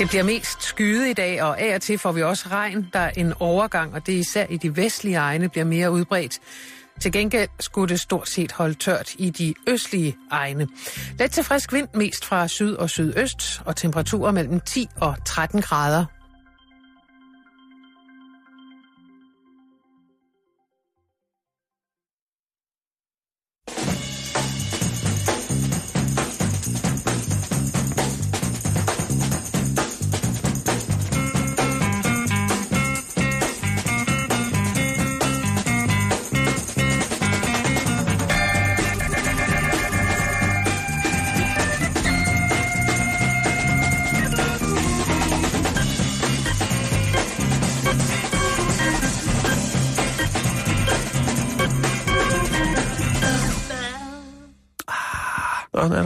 Det bliver mest skyde i dag, og af og til får vi også regn. Der er en overgang, og det er især i de vestlige egne bliver mere udbredt. Til gengæld skulle det stort set holde tørt i de østlige egne. Let til frisk vind mest fra syd og sydøst, og temperaturer mellem 10 og 13 grader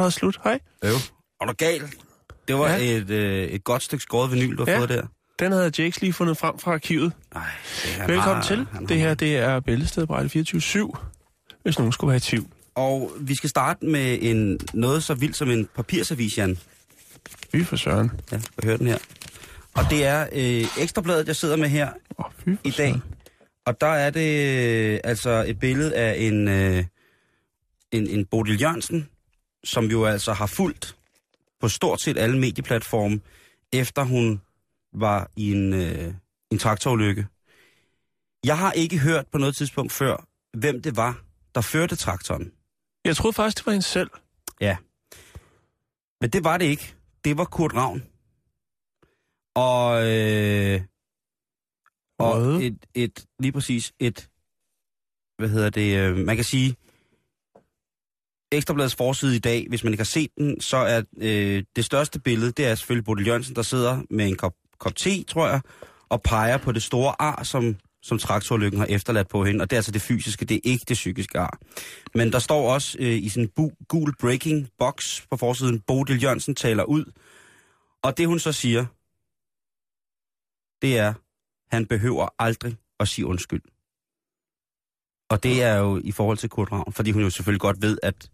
Allerede slut. Hej. Jo. Og du gal. Det var Ja. et, øh, et godt stykke skåret vinyl, du har Ja. fået der. Den havde Jakes lige fundet frem fra arkivet. Ej, det Velkommen bare- til. han Det her, det er Bæltested på Radio 24 hvis nogen skulle være i tvivl. Og vi skal starte med en, noget så vildt som en papirsavis, Jan. Fy for søren. Ja, skal høre den her. Og det er øh, ekstrabladet, jeg sidder med her for i dag. søren. Og der er det øh, altså et billede af en, øh, en, en Bodil Jørgensen, som jo altså har fulgt på stort set alle medieplatforme, efter hun var i en, øh, en traktorulykke. Jeg har ikke hørt på noget tidspunkt før, hvem det var, der førte traktoren. Jeg troede faktisk, det var hende selv. Ja. Men det var det ikke. Det var Kurt Ravn. Og, øh, og Hvad? et, et, lige præcis et, hvad hedder det, øh, man kan sige, Ekstrabladets forside i dag, hvis man ikke har set den, så er øh, det største billede, det er selvfølgelig Bodil Jørgensen, der sidder med en kop, kop te, tror jeg, og peger på det store ar, som, som traktorlykken har efterladt på hende. Og det er altså det fysiske, det er ikke det psykiske ar. Men der står også øh, i sådan en bu- gul breaking box på forsiden, Bodil Jørgensen taler ud. Og det hun så siger, det er, han behøver aldrig at sige undskyld. Og det er jo i forhold til Kurt Ravn, fordi hun jo selvfølgelig godt ved, at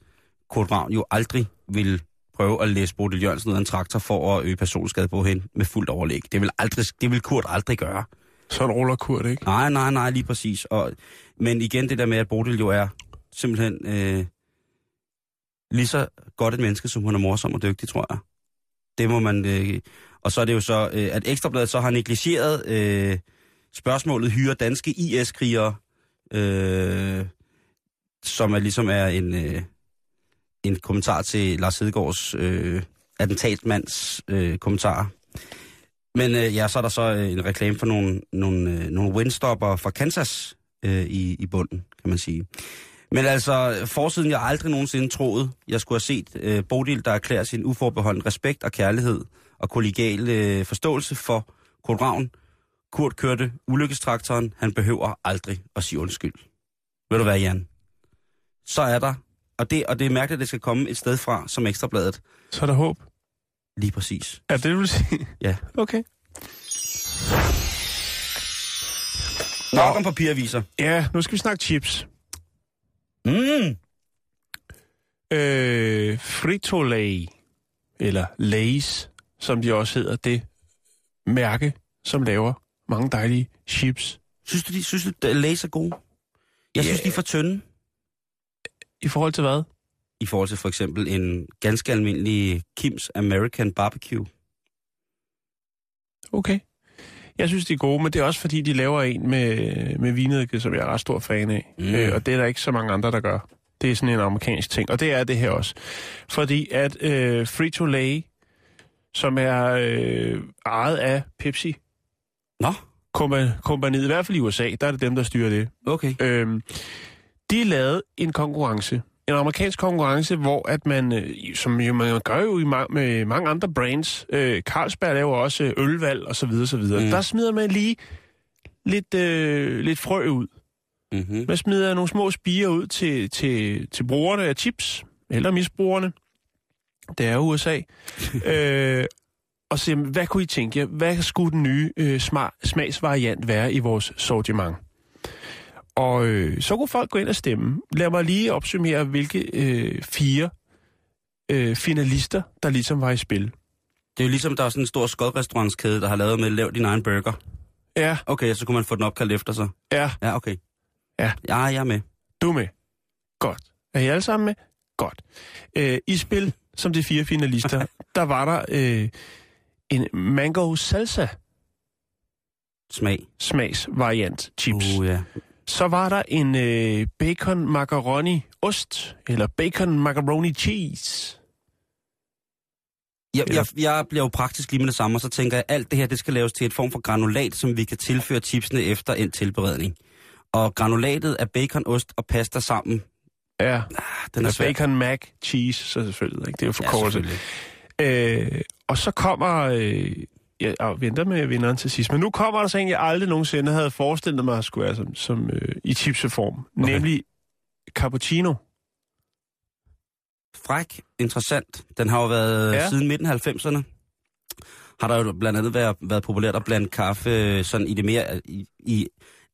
Kurt Ravn jo aldrig vil prøve at læse Bodil Jørgensen ud af en traktor for at øge personskade på hende med fuldt overlæg. Det vil, aldrig, det vil Kurt aldrig gøre. Sådan ruller Kurt, ikke? Nej, nej, nej, lige præcis. Og, men igen det der med, at Bodil jo er simpelthen øh, lige så godt et menneske, som hun er morsom og dygtig, tror jeg. Det må man... Øh, og så er det jo så, øh, at Ekstrabladet så har negligeret øh, spørgsmålet hyre danske IS-krigere, øh, som er ligesom er en, øh, en kommentar til Lars Hedegaards øh, attentatmands øh, kommentar. Men øh, ja, så er der så øh, en reklame for nogle, nogle, øh, nogle windstopper fra Kansas øh, i, i bunden, kan man sige. Men altså, forsiden jeg aldrig nogensinde troede, jeg skulle have set øh, Bodil, der erklærer sin uforbeholden respekt og kærlighed og kollegial øh, forståelse for Kurt Ravn. Kurt kørte ulykkestraktoren. Han behøver aldrig at sige undskyld. Ved du hvad, Jan? Så er der, og det, og det er mærkeligt, at det skal komme et sted fra, som Ekstrabladet. Så er der håb. Lige præcis. Er det, du vil sige? Ja. Okay. Nok om papiraviser. Ja, nu skal vi snakke chips. Mm. Øh, Frito-Lay, eller Lays, som de også hedder, det mærke, som laver mange dejlige chips. Synes du, de, synes du, Lays er gode? Jeg synes, Ja. de er for tynde. I forhold til hvad? I forhold til for eksempel en ganske almindelig Kim's American Barbecue. Okay. Jeg synes, de er gode, men det er også fordi, de laver en med, med vinedike, som jeg er ret stor fan af. Mm. Øh, og det er der ikke så mange andre, der gør. Det er sådan en amerikansk ting, og det er det her også. Fordi at øh, Frito-Lay, som er øh, ejet af Pepsi, Nå, kompa- kompaniet, i hvert fald i USA, der er det dem, der styrer det. okay. Øhm, de lavede en konkurrence. En amerikansk konkurrence, hvor at man, øh, som jo, man gør jo i ma- med mange andre brands, øh, Carlsberg laver også øh, ølvalg og så videre, så videre. Mm. Der smider man lige lidt, øh, lidt frø ud. Mm-hmm. Man smider nogle små spiger ud til, til, til brugerne af chips, eller misbrugerne. Det er USA. øh, og se, hvad kunne I tænke jer? Hvad skulle den nye øh, smag, smagsvariant være i vores sortiment? Og øh, så kunne folk gå ind og stemme. Lad mig lige opsummere, hvilke øh, fire øh, finalister, der ligesom var i spil. Det er jo ligesom, der er sådan en stor skodrestaurantskæde, der har lavet med lav din egen burger. Ja, Okay, så kunne man få den opkaldt efter sig. ja, Ja, okay. Ja. Ja, jeg er med. du er med. Godt. Er I alle sammen med? Godt. Øh, I spil, som de fire finalister, der var der øh, en mango salsa Smag. smagsvariant chips. Uh, ja. Så var der en øh, bacon macaroni ost, eller bacon macaroni cheese. Jeg, jeg, jeg bliver jo praktisk lige med det samme, og så tænker jeg, at alt det her, det skal laves til et form for granulat, som vi kan tilføre chipsene efter en tilberedning. Og granulatet af bacon, ost og pasta sammen, Ja, den er svær. bacon mac cheese, så selvfølgelig. Ikke? Det er jo Ja, forkortelse. selvfølgelig. Øh, og så kommer... Øh, jeg venter med vinderen til sidst. Men nu kommer der så en, jeg aldrig nogensinde havde forestillet mig, skulle være som, som øh, i chipseform. Okay. Nemlig cappuccino. Fræk, interessant. Den har jo været Ja. ja. siden midten af 90'erne. Har der jo blandt andet været, været populært at blande kaffe øh, sådan i det mere... I, i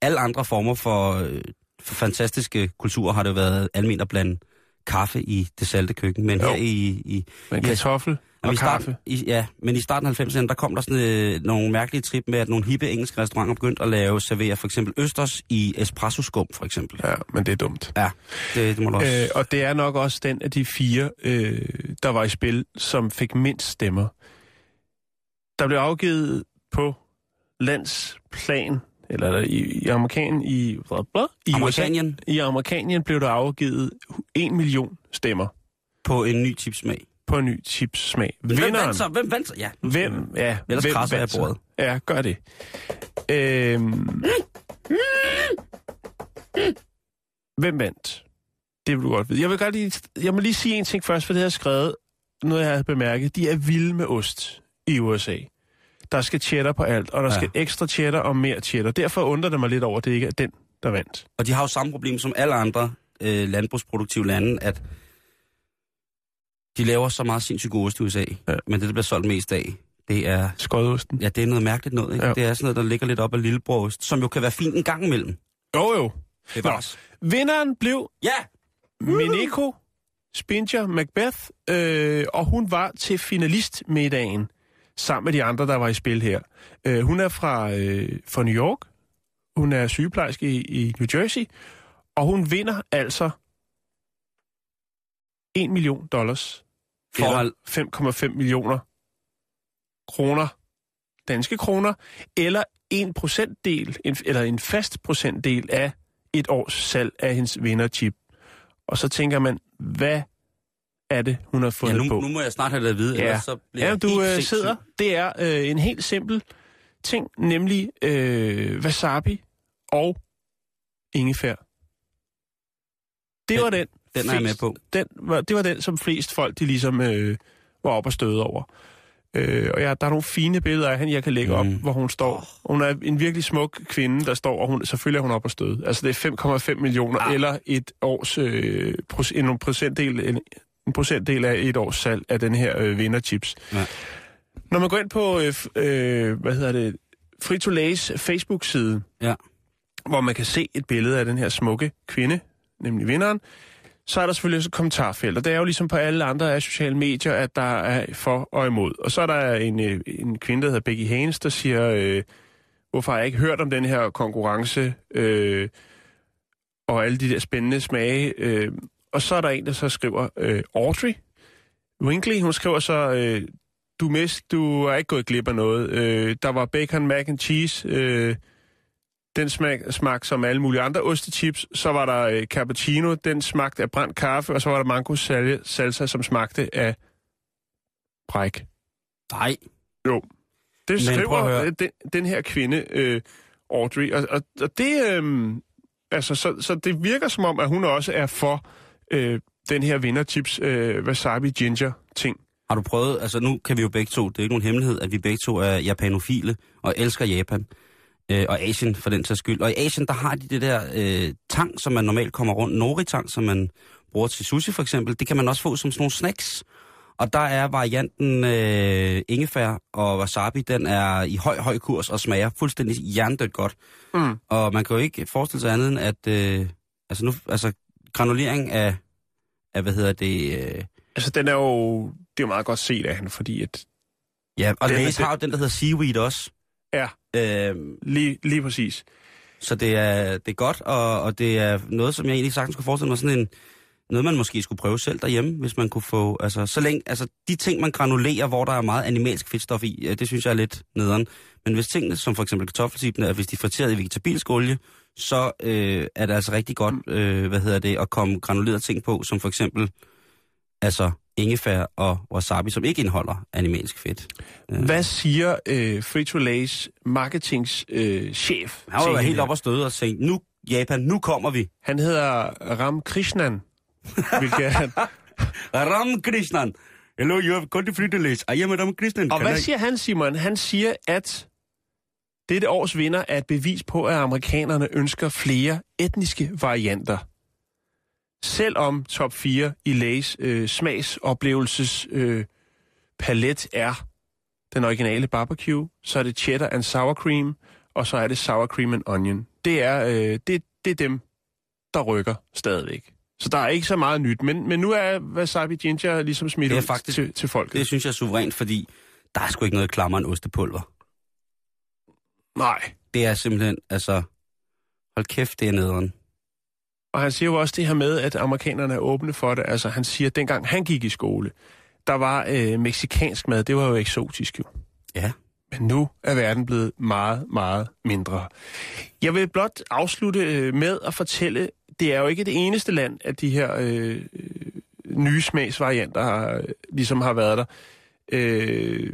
alle andre former for, øh, for fantastiske kulturer har det været almindeligt at blande kaffe i det salte køkken. Men Jo. her i, i, Ja. kartoffel Jamen, og i kaffe. starten, i, ja, men i starten af 90'erne, der kom der sådan øh, nogle mærkelige trip med, at nogle hippe engelske restauranter begyndte at lave, servere for eksempel østers i espresso-skum, for eksempel. Ja, men det er dumt. Ja, det, det må du også... Øh, og det er nok også den af de fire, øh, der var i spil, som fik mindst stemmer. Der blev afgivet på landsplan, eller i, i amerikan, i, blah, blah, i Amerikanien USA, i amerikanien blev der afgivet 1 million stemmer på en ny tipsmag. På en ny chipssmag. Hvem Vinderen, vandt så? Hvem vandt så? Ja. hvem, ja, Ellers hvem krasser jeg bordet. Ja, gør det. Øhm, hvem vandt? Det vil du godt vide. Jeg vil, godt lige, jeg må lige sige en ting først, for det har jeg skrevet, noget jeg har bemærket. De er vilde med ost i USA. Der skal cheddar på alt, og der ja. skal ekstra cheddar og mere cheddar. Derfor undrer det mig lidt over, at det ikke er den, der vandt. Og de har jo samme problem som alle andre øh, landbrugsproduktive lande, at de laver så meget sindssygt god ost i USA. Ja. Men det, der bliver solgt mest af, det er, Skoddeosten. ja, det er noget mærkeligt noget. Ikke? Ja. Det er sådan noget, der ligger lidt op af lillebrorost, som jo kan være fint en gang imellem. Jo, jo. Det var Vinderen blev Ja! Mineko Spinger Macbeth, øh, og hun var til finalistmiddagen sammen med de andre, der var i spil her. Øh, hun er fra, øh, fra New York. Hun er sygeplejerske i, i New Jersey, og hun vinder altså 1 million dollars. Eller at- 5,5 millioner kroner, danske kroner, eller en procentdel, en, eller en fast procentdel af et års salg af hendes vinderchip. Og så tænker man, hvad er det, hun har Ja, fundet nu, på? nu må jeg snart have det at vide, Ja. ellers så bliver Ja, jeg du øh, sidder. Det er øh, en helt simpel ting, nemlig øh, wasabi og ingefær. Det var den. Den er jeg med flest- på. Den var, det var den, som flest folk, de ligesom øh, var op og støde over. Øh, og ja, der er nogle fine billeder af hende, jeg kan lægge mm. op, hvor hun står. Hun er en virkelig smuk kvinde, der står, og hun, selvfølgelig er hun op og støde. Altså det er 5,5 millioner, Ah. eller et års, øh, pros, en, procentdel, en, en procentdel af et års salg af den her øh, vinderchips. Ja. Når man går ind på, øh, øh, hvad hedder det, Frito-Lays Facebook-side, Ja. hvor man kan se et billede af den her smukke kvinde, nemlig vinderen, så er der selvfølgelig også et kommentarfelt, og det er jo ligesom på alle andre af sociale medier, at der er for og imod. Og så er der en, øh, en kvinde, der hedder Becky Haynes, der siger, øh, hvorfor har jeg ikke hørt om den her konkurrence, øh, og alle de der spændende smage. Øh, og så er der en, der så skriver, øh, Audrey Winkley, hun skriver så, øh, du, mist, du er ikke gået glip af noget. Øh, der var bacon, mac and cheese, øh, den smag, smag som alle mulige andre ostechips. Så var der øh, cappuccino, den smagte af brændt kaffe, og så var der mango sal- salsa, som smagte af bræk. Nej, Det prøv at skriver øh, den, den her kvinde, øh, Audrey, og, og, og det, øh, altså, så, så det virker som om, at hun også er for øh, den her vinderchips øh, wasabi ginger ting. har du prøvet, altså nu kan vi jo begge to, det er ikke nogen hemmelighed, at vi begge to er japanofile og elsker Japan. Øh, og Asien for den sags skyld. Og i Asien, der har de det der øh, tang, som man normalt kommer rundt, nori-tang, som man bruger til sushi for eksempel, det kan man også få som sådan nogle snacks. Og der er varianten øh, ingefær og wasabi, den er i høj, høj kurs og smager fuldstændig hjernedødt godt. Mm. Og man kan jo ikke forestille sig andet end, at øh, altså nu, altså granulering af, af hvad hedder det, øh, Altså, den er jo, det er jo meget godt set af hende, fordi at Ja, og Den det- har jo den, der hedder Seaweed også. Ja, Øhm, lige, lige præcis. så det er, det er godt, og, og det er noget, som jeg egentlig sagtens kunne forestille mig sådan en... Noget, man måske skulle prøve selv derhjemme, hvis man kunne få... Altså, så længe, altså de ting, man granulerer, hvor der er meget animalsk fedtstof i, øh, det synes jeg er lidt nederen. Men hvis tingene, som for eksempel kartoffeltipene, hvis de er friteret i vegetabilsk olie, så øh, er det altså rigtig godt, øh, hvad hedder det, at komme granulerede ting på, som for eksempel altså ingefær og wasabi, som ikke indeholder animalsk fedt. Øh, Hvad siger øh, Frito-Lays marketingschef? Øh, Han var helt op og støde og tænkte, nu Japan, nu kommer vi. Han hedder Ram Krishnan, hvilket han. Ram Krishnan. Hello, you have gone to Frito-Lays. I am Ram Krishnan. Og Can hvad I- siger han, Simon? Han siger, at dette års vinder er et bevis på, at amerikanerne ønsker flere etniske varianter. Selvom top 4 i Lays øh, smagsoplevelses øh, palet er den originale barbecue, så er det cheddar and sour cream, og så er det sour cream and onion. Det er, øh, det, det er dem, der rykker stadigvæk. Så der er ikke så meget nyt, men, men nu er wasabi ginger ligesom smidt ud faktisk- til, til folket. Det synes jeg er suverænt, fordi der er sgu ikke noget klammer end ostepulver. Nej. Det er simpelthen, altså... Hold kæft, det er nederen. Og han siger jo også det her med, at amerikanerne er åbne for det. Altså, han siger, at dengang han gik i skole, der var øh, meksikansk mad, det var jo eksotisk jo. Ja. Men nu er verden blevet meget, meget mindre. Jeg vil blot afslutte øh, med at fortælle, det er jo ikke det eneste land, at de her øh, øh, nye smagsvarianter har, øh, ligesom har været der. Øh,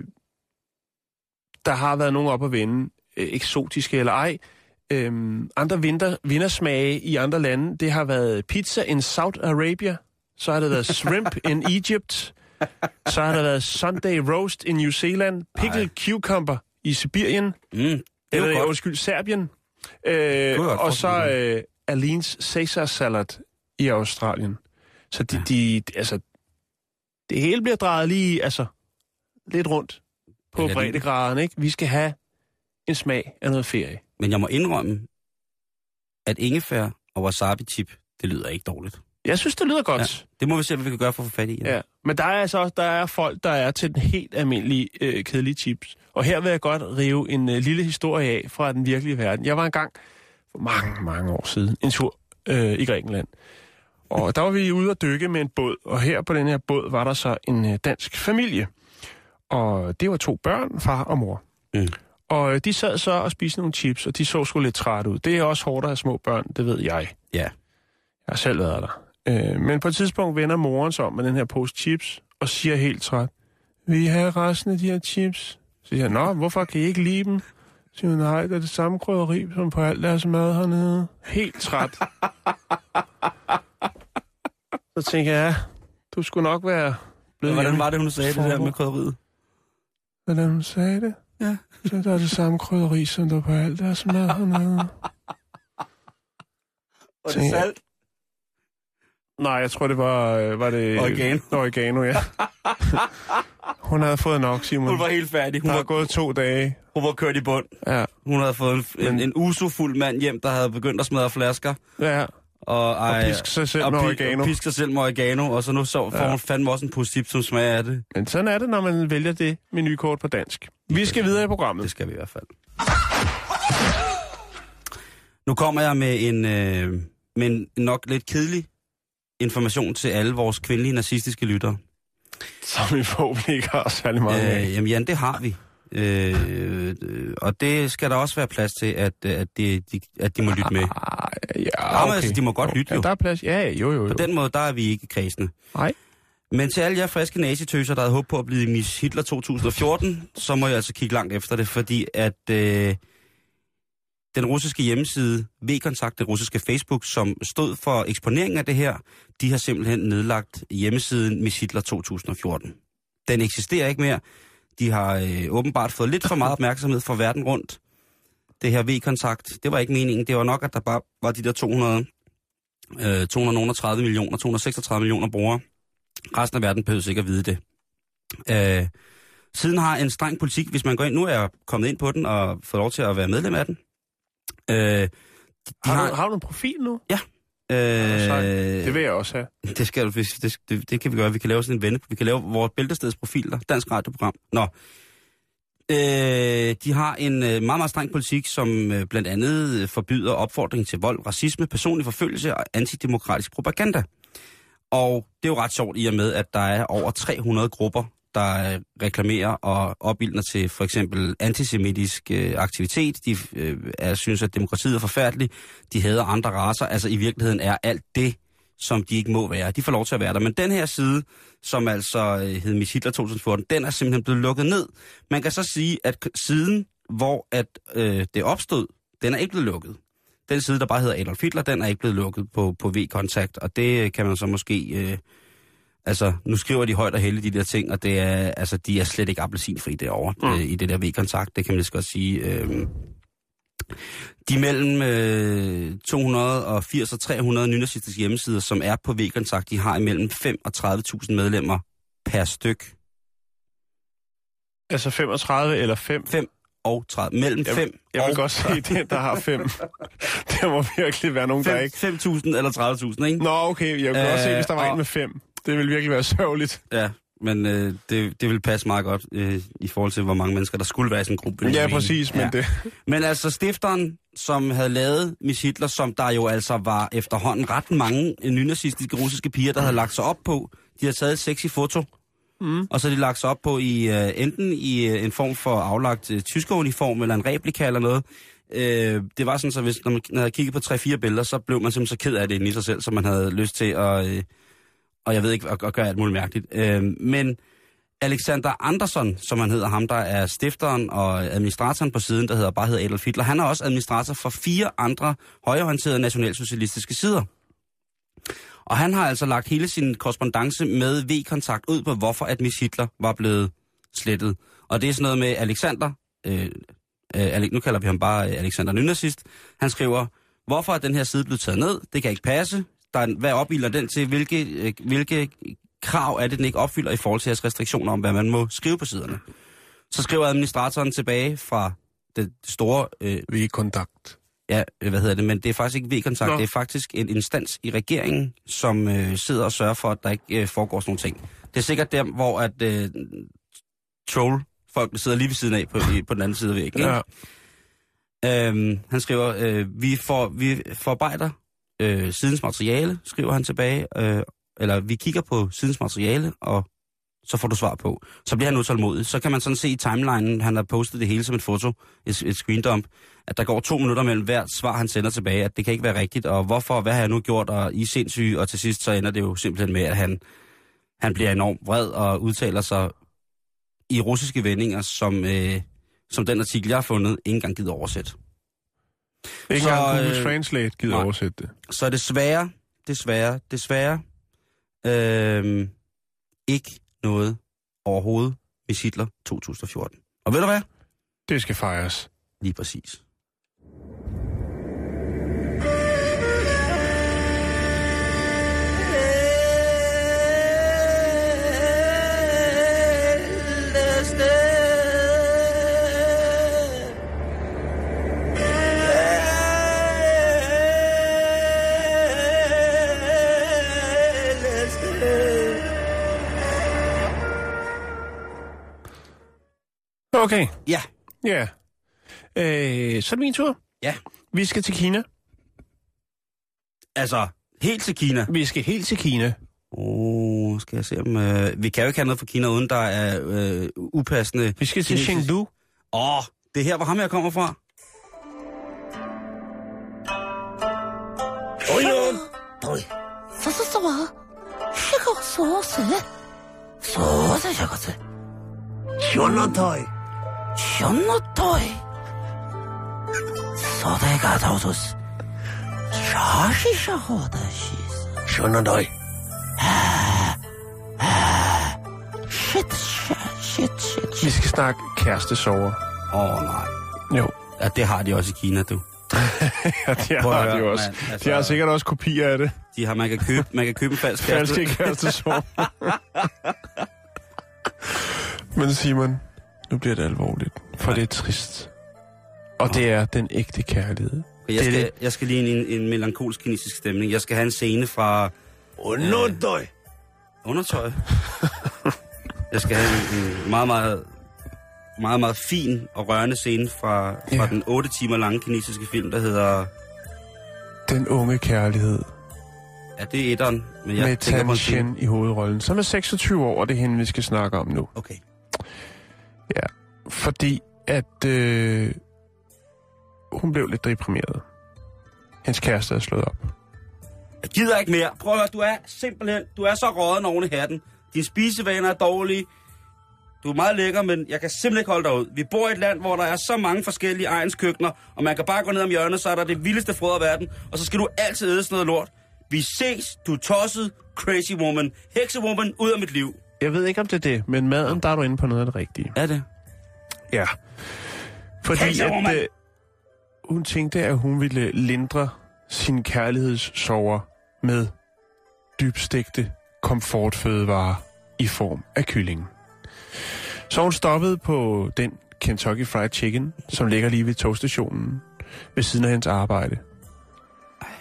der har været nogen op at vende, øh, eksotiske eller ej. Øhm, andre vinter, vindersmage i andre lande, det har været pizza in Saudi Arabia, så har det været shrimp in Egypt, så har der været Sunday roast i New Zealand, pickled Ej. cucumber i Sibirien, Mm, er eller godt. undskyld, Serbien, øh, godt og så øh, Alines Caesar salad i Australien. Så de, de, altså, det hele bliver drejet lige, altså, lidt rundt på breddegraden, ikke? Vi skal have en smag af noget ferie. Men jeg må indrømme, at ingefær og wasabi-chip, det lyder ikke dårligt. Jeg synes, det lyder godt. Det må vi se, hvad vi kan gøre for at få fat i. Ja. ja. Men der er altså også der er folk, der er til den helt almindelige øh, kedelige chips. Og her vil jeg godt rive en øh, lille historie af fra den virkelige verden. Jeg var engang for mange, mange år siden en tur øh, i Grækenland. Og der var vi ude at dykke med en båd, og her på den her båd var der så en øh, dansk familie. Og det var to børn, far og mor. Mm. Og øh, de sad så og spiste nogle chips, og de så sgu lidt træt ud. Det er også hårdt at have små børn, det ved jeg. Ja. Jeg har selv været der. Øh, men på et tidspunkt vender moren sig om med den her pose chips, og siger helt træt, vil I have resten af de her chips? Så siger jeg, nå, hvorfor kan I ikke lide dem? Så siger hun, nej, det er det samme krydderi, som på alt deres mad hernede. Helt træt. Så tænker jeg, ja, du skulle nok være blevet Hvordan hjemme. var det, hun sagde det der med krydderiet? Hvordan hun sagde det? Ja. Så der er det samme krydderi, som der er på alt deres mad hernede. Og det salt? Nej, jeg tror, det var... øh, var det, Oregano. Oregano, ja. hun havde fået nok, Simon. Hun var helt færdig. Hun der er var, gået to dage. hun var kørt i bund. Ja, Hun havde fået en, en, Men- en usofuld mand hjem, der havde begyndt at smadre flasker. ja. Og, Og ej, piske sig selv og med oregano. Og piske sig selv med oregano, og så nu så får Ja. hun fandme også en chips, som smager af det. Men sådan er det, når man vælger det menukort på dansk. Vi skal videre i programmet. Det skal vi i hvert fald. Nu kommer jeg med en, øh, med en nok lidt kedelig information til alle vores kvindelige nazistiske lyttere. Som vi forhåbentlig ikke har særlig meget af. Øh, jamen Jan, det har vi. Øh, og det skal der også være plads til, at, at, de, de, at de må lytte med. Ah, ja, Ja, men okay. altså, de må godt lytte, Ja, jo. der er plads. Ja, jo, jo, jo. På den måde, der er vi ikke kredsende. Nej. Men til alle jer friske nazitøser, der havde håbet på at blive Miss Hitler 2014, så må jeg altså kigge langt efter det, fordi at øh, den russiske hjemmeside V-Kontakt, den russiske Facebook, som stod for eksponeringen af det her, de har simpelthen nedlagt hjemmesiden Miss Hitler 2014. Den eksisterer ikke mere. De har øh, åbenbart fået lidt for meget opmærksomhed fra verden rundt. Det her V-Kontakt, det var ikke meningen. Det var nok, at der bare var de der 200, øh, 230 millioner, 236 millioner brugere. Resten af verden behøver ikke at vide det. Øh, siden har en streng politik, hvis man går ind, nu er jeg kommet ind på den og fået lov til at være medlem af den. Øh, de, de Har, du, har du en profil nu? Øh, Det vil jeg også have. det, skal det, det, det kan vi gøre. Vi kan lave sådan en vende. Vi kan lave vores bæltestedsprofil, der. Dansk radioprogram. Nå. Øh, de har en øh, meget, meget streng politik, som øh, blandt andet øh, forbyder opfordring til vold, racisme, personlig forfølgelse og antidemokratisk propaganda. Og det er jo ret sjovt i og med, at der er over 300 grupper, der øh, reklamerer og opildner til for eksempel antisemitisk øh, aktivitet. De øh, er, synes, at demokratiet er forfærdeligt. De hader andre raser. Altså i virkeligheden er alt det, som de ikke må være. De får lov til at være der. Men den her side, som altså øh, hed Miss Hitler 2014, den er simpelthen blevet lukket ned. Man kan så sige, at siden, hvor at, øh, det opstod, den er ikke blevet lukket. Den side, der bare hedder Adolf Hitler, den er ikke blevet lukket på, på V-kontakt, og det kan man så måske... Øh, altså, nu skriver de højt og heldigt de der ting, og det er, altså, de er slet ikke appelsinfri derovre, mm. øh, i det der V-kontakt, det kan man lige så godt sige. Øh, de mellem øh, 280 og 300 nynazistiske hjemmesider, som er på V-kontakt, de har imellem 5 og 30.000 medlemmer per styk. Altså 35 eller 5? 5 og 30. Mellem 5 jeg, jeg vil og... godt se den, der har 5. der må virkelig være nogen, der ikke... 5.000 eller 30.000, ikke? Nå, okay. Jeg vil godt se, hvis der var Øh, en med 5. Det vil virkelig være sørgeligt. Ja, men øh, det, det vil passe meget godt øh, i forhold til, hvor mange mennesker, der skulle være i sådan en gruppe. Ja, præcis, men Ja. det... Men altså stifteren, som havde lavet Miss Hitler, som der jo altså var efterhånden ret mange øh, nynazistiske russiske piger, der havde lagt sig op på. De havde taget et sexy foto, mm. og så de lagt sig op på i øh, enten i øh, en form for aflagt øh, tyskeruniform, eller en replika eller noget. Øh, det var sådan, så hvis når man havde kigget på 3-4 billeder, så blev man simpelthen så ked af det inde i sig selv, så man havde lyst til at... Øh, og jeg ved ikke, at, gøre alt muligt mærkeligt. Øh, men Alexander Andersson, som han hedder, ham der er stifteren og administratoren på siden, der hedder bare hedder Adolf Hitler, han er også administrator for fire andre højreorienterede nationalsocialistiske sider. Og han har altså lagt hele sin korrespondence med V-kontakt ud på, hvorfor at Miss Hitler var blevet slettet. Og det er sådan noget med Alexander, øh, øh, nu kalder vi ham bare Alexander Nynazist, han skriver, hvorfor er den her side blevet taget ned? Det kan ikke passe. Der er, hvad opbilder den til? Hvilke, øh, hvilke krav er det, den ikke opfylder i forhold til jeres restriktioner om, hvad man må skrive på siderne? Så skriver administratoren tilbage fra det store øh, Vi er i kontakt. Ja, øh, hvad hedder det, men det er faktisk ikke V-kontakt, det er faktisk en instans i regeringen, som øh, sidder og sørger for, at der ikke øh, foregår sådan nogle ting. Det er sikkert der, hvor at øh, troll folk sidder lige ved siden af på, i, på den anden side af væggen. Ja. Øhm, han skriver, øh, vi, får, vi forarbejder øh, sidens materiale, skriver han tilbage, øh, eller vi kigger på sidens materiale, og så får du svar på. Så bliver han utålmodig. Så kan man sådan se i timelinen, han har postet det hele som et foto, et, et screendump, at der går to minutter mellem hvert svar, han sender tilbage, at det kan ikke være rigtigt, og hvorfor, hvad har jeg nu gjort, og I er sindssyge, og til sidst så ender det jo simpelthen med, at han, han bliver enormt vred og udtaler sig i russiske vendinger, som, øh, som den artikel, jeg har fundet, ikke engang gider oversætte. Ikke Så, engang Google øh, Translate gider nej. oversætte det. Så desværre, desværre, desværre, øh, ikke noget overhovedet med Hitler 2014. Og ved du hvad? Det skal fejres. Lige præcis. Okay. Ja. Ja. Øh, så er det min tur. Ja. Vi skal til Kina. Altså, helt til Kina? Vi skal helt til Kina. Oh, skal jeg se om... Øh, vi kan jo ikke have noget fra Kina, uden der er øh, upassende... Vi skal til. Chengdu. Åh, oh, det er her, hvor ham jeg kommer fra. Oi, oi. Oi. Så, så, så, så, så, så, så, så, så, så, så, så, så, så, 현노토이 소대가 도소스 저시샤호다시스 현노토이 Shit, shit, shit, shit. Vi skal snakke kærestesover. Åh, oh, nej. Jo. Ja, det har de også i Kina, du. ja, det har høre, de også. Altså, de har sikkert også kopier af det. De har, man kan købe, man kan købe en falsk kæreste. Falske kærestesover. Men Simon, nu bliver det alvorligt. For det er trist. Og det er den ægte kærlighed. Jeg Det skal, det. jeg skal lige en, en melankolsk kinesisk stemning. Jeg skal have en scene fra meget, meget fin og rørende scene fra, fra Ja. den 8 timer lange kinesiske film, der hedder... Den unge kærlighed. Ja, det er etteren, men jeg med tænker på Tan en. Shen i hovedrollen, som er 26 år, og det er hende, vi skal snakke om nu. Okay. Fordi at øh, hun blev lidt deprimeret. Hendes kæreste er slået op. Jeg gider ikke mere. Prøv at høre, du er simpelthen, du er så råden oven i hatten. Dine spisevaner er dårlige. Du er meget lækker, men jeg kan simpelthen ikke holde dig ud. Vi bor i et land, hvor der er så mange forskellige egens køkkener, og man kan bare gå ned om hjørnet, så er der det vildeste frød af verden, og så skal du altid æde sådan noget lort. Vi ses, du tosset, crazy woman, heksewoman, ud af mit liv. Jeg ved ikke, om det er det, men maden, der er du inde på noget af det rigtige. Er det? Ja. Fordi at, øh, hun tænkte, at hun ville lindre sin kærlighedssorger med dybstegte komfortfødevarer i form af kylling. Så hun stoppede på den Kentucky Fried Chicken, som ligger lige ved togstationen ved siden af hendes arbejde.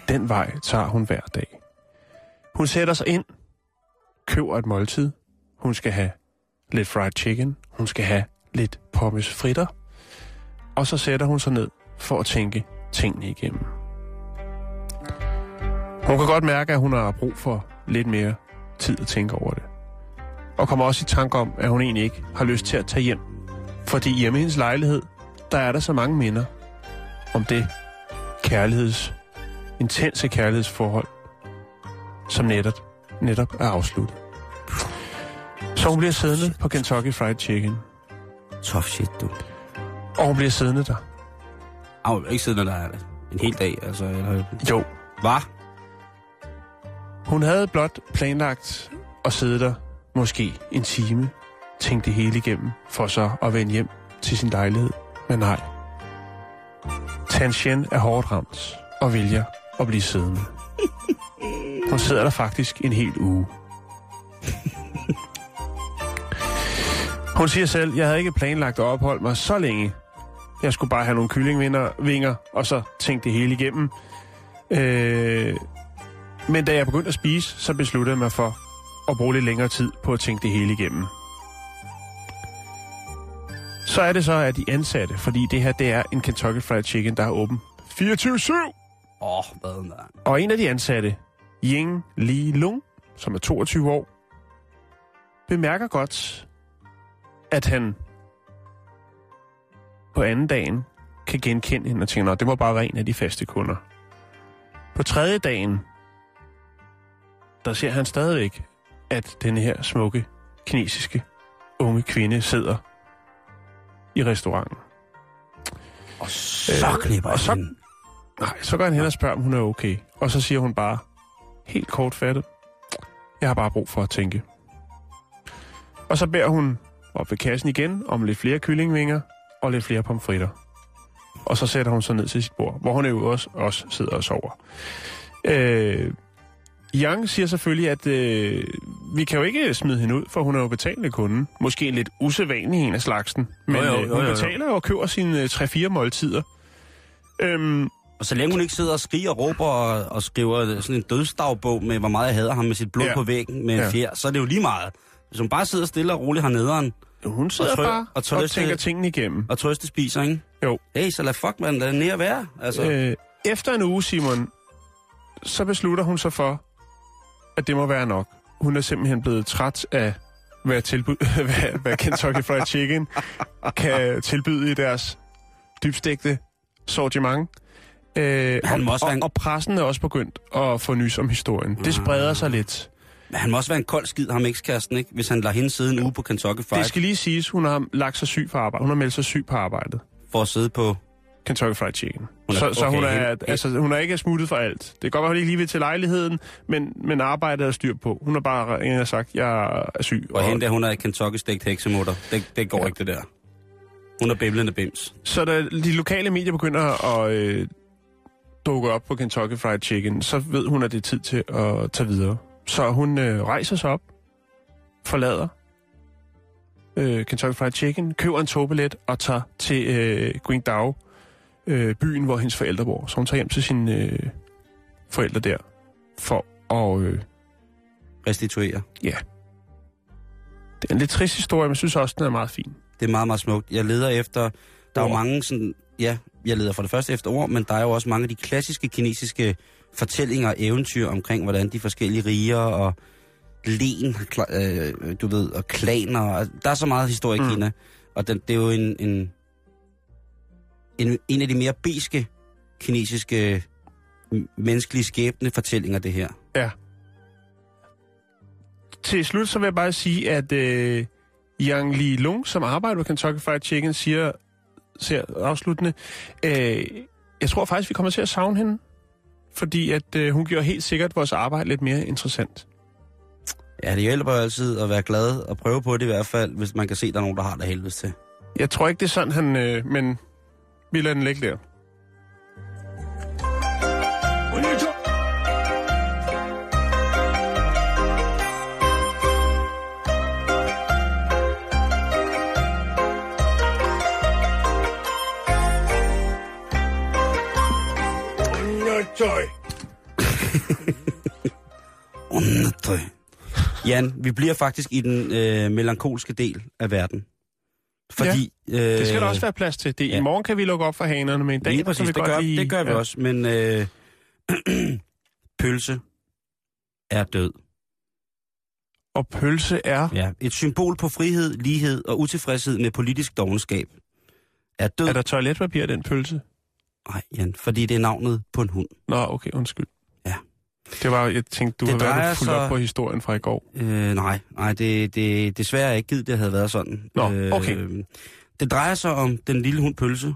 Den vej tager hun hver dag. Hun sætter sig ind, køber et måltid. Hun skal have lidt fried chicken. Hun skal have lidt pommes fritter. Og så sætter hun sig ned for at tænke tingene igennem. Hun kan godt mærke, at hun har brug for lidt mere tid at tænke over det. Og kommer også i tanke om, at hun egentlig ikke har lyst til at tage hjem. Fordi hjemme i hendes lejlighed, der er der så mange minder om det kærligheds, intense kærlighedsforhold, som netop, netop er afsluttet. Så hun bliver siddende på Kentucky Fried Chicken. Tough shit, du. Og hun bliver siddende der. Ej, hun ikke sidde der er en hel dag, altså. Eller... Jo, Hvad? Hun havde blot planlagt at sidde der måske en time, tænke det hele igennem, for så at vende hjem til sin lejlighed. Men nej. Tan Shen er hårdt ramt og vælger at blive siddende. Hun sidder der faktisk en hel uge. Hun siger selv, jeg havde ikke planlagt at opholde mig så længe. Jeg skulle bare have nogle kyllingvinger vinger, og så tænke det hele igennem. Øh, men da jeg begyndte at spise, så besluttede jeg mig for at bruge lidt længere tid på at tænke det hele igennem. Så er det så, at de ansatte, fordi det her det er en Kentucky Fried Chicken, der er åben 24-7. Åh, oh, hvad man. Og en af de ansatte, Ying Li Lung, som er 22 år, bemærker godt, at han på anden dagen kan genkende hende og tænker, at det må bare være en af de faste kunder. På tredje dagen, der ser han stadigvæk, at denne her smukke, kinesiske, unge kvinde sidder i restauranten. Og så Øh, klipper og så- hende. Nej, så går han hen og spørger, om hun er okay. Og så siger hun bare, helt kortfattet, jeg har bare brug for at tænke. Og så beder hun op ved kassen igen om lidt flere kyllingvinger og lidt flere pomfritter. Og så sætter hun sig ned til sit bord, hvor hun jo også, også sidder og sover. Øh, Yang siger selvfølgelig, at øh, vi kan jo ikke smide hende ud, for hun er jo betalende kunde. Måske en lidt usædvanlig en af slagsen. Men Jo, jo, øh, jo, hun jo, jo. betaler og køber sine øh, 3-4 måltider. Øhm, Og så længe hun ikke sidder og skriger og råber og, og skriver sådan en dødsdagbog med, hvor meget jeg hader ham med sit blod Ja. på væggen med en ja. fjer, så er det jo lige meget. Hvis hun bare sidder stille og roligt hernede hun sidder trø- bare og og, trøste- tænker tingene igennem. og trøste spiser, ikke? Jo. Hey, så lad fuck, man, lad ned være. Altså, øh. Efter en uge, Simon, så beslutter hun sig for, at det må være nok. Hun er simpelthen blevet træt af, hvad, tilbud, hvad, hvad Kentucky Fried Chicken kan tilbyde i deres dybstegte sortiment. Øh, Han må og, også og, og pressen er også begyndt at få nys om historien. Det spreder sig lidt. Men han må også være en kold skid, ham ekskæresten, ikke? Hvis han lader hende sidde en uge på Kentucky Fried Det skal lige siges, hun har lagt sig syg på arbejde. Hun har meldt sig syg på arbejdet. for at sidde på... Kentucky Fried Chicken. Hun er- så, så okay, hun, er, hende- altså, hun er ikke smuttet for alt. Det kan godt være, hun ikke lige vil til lejligheden, men, men arbejdet er styr på. Hun har bare ringet og sagt, jeg er syg. Og hende der, hun er Kentucky stegt heksemutter. Det, det går ja. ikke, det der. Hun er bimlende bims. Så da de lokale medier begynder at øh, dukke op på Kentucky Fried Chicken, så ved hun, at det er tid til at tage videre. Så hun øh, rejser sig op, forlader øh, Kentucky Fried Chicken, køber en togbillet og tager til øh, Qingdao, øh, byen, hvor hendes forældre bor. Så hun tager hjem til sine øh, forældre der, for at... Øh, Restituere. det er en lidt trist historie, men jeg synes også, den er meget fin. Det er meget, meget smukt. Jeg leder efter... Der er jo mange sådan... Ja, jeg leder for det første efter ord, men der er jo også mange af de klassiske kinesiske fortællinger og eventyr omkring, hvordan de forskellige riger og len, øh, du ved, og klaner. Og der er så meget historie i Mm. Kina. Og den, det er jo en, en, en, en af de mere beske kinesiske menneskelige skæbne fortællinger, det her. Ja. Til slut så vil jeg bare sige, at øh, Yang Li Lung, som arbejder ved Kentucky Fried Chicken, siger, siger afsluttende, øh, jeg tror faktisk, vi kommer til at savne hende, fordi at øh, hun gjorde helt sikkert vores arbejde lidt mere interessant. Ja, det hjælper jo altid at være glad og prøve på det i hvert fald, hvis man kan se, at der er nogen, der har det helvedes til. Jeg tror ikke, det er sådan, han... Øh, men vi lader den ligge der. Undertøj. Undertøj. Jan, vi bliver faktisk i den øh, melankolske del af verden. Fordi... Øh, Det skal der også være plads til. Det, ja. I morgen kan vi lukke op for hanerne, men i dag Lige præcis, kan vi det godt gør, lige... det gør vi ja. også. Men øh, pølse er død. Og pølse er... Ja, et symbol på frihed, lighed og utilfredshed med politisk dogenskab. Er død. Er der toiletpapir i den pølse? Nej, Jan, fordi det er navnet på en hund. Nå, okay, undskyld. Ja. Det var, jeg tænkte, du Det har været fuldt sig- op på historien fra i går. Øh, nej, nej, det, det desværre er ikke givet, det havde været sådan. Nå, okay. Øh, det drejer sig om den lille hund Pølse,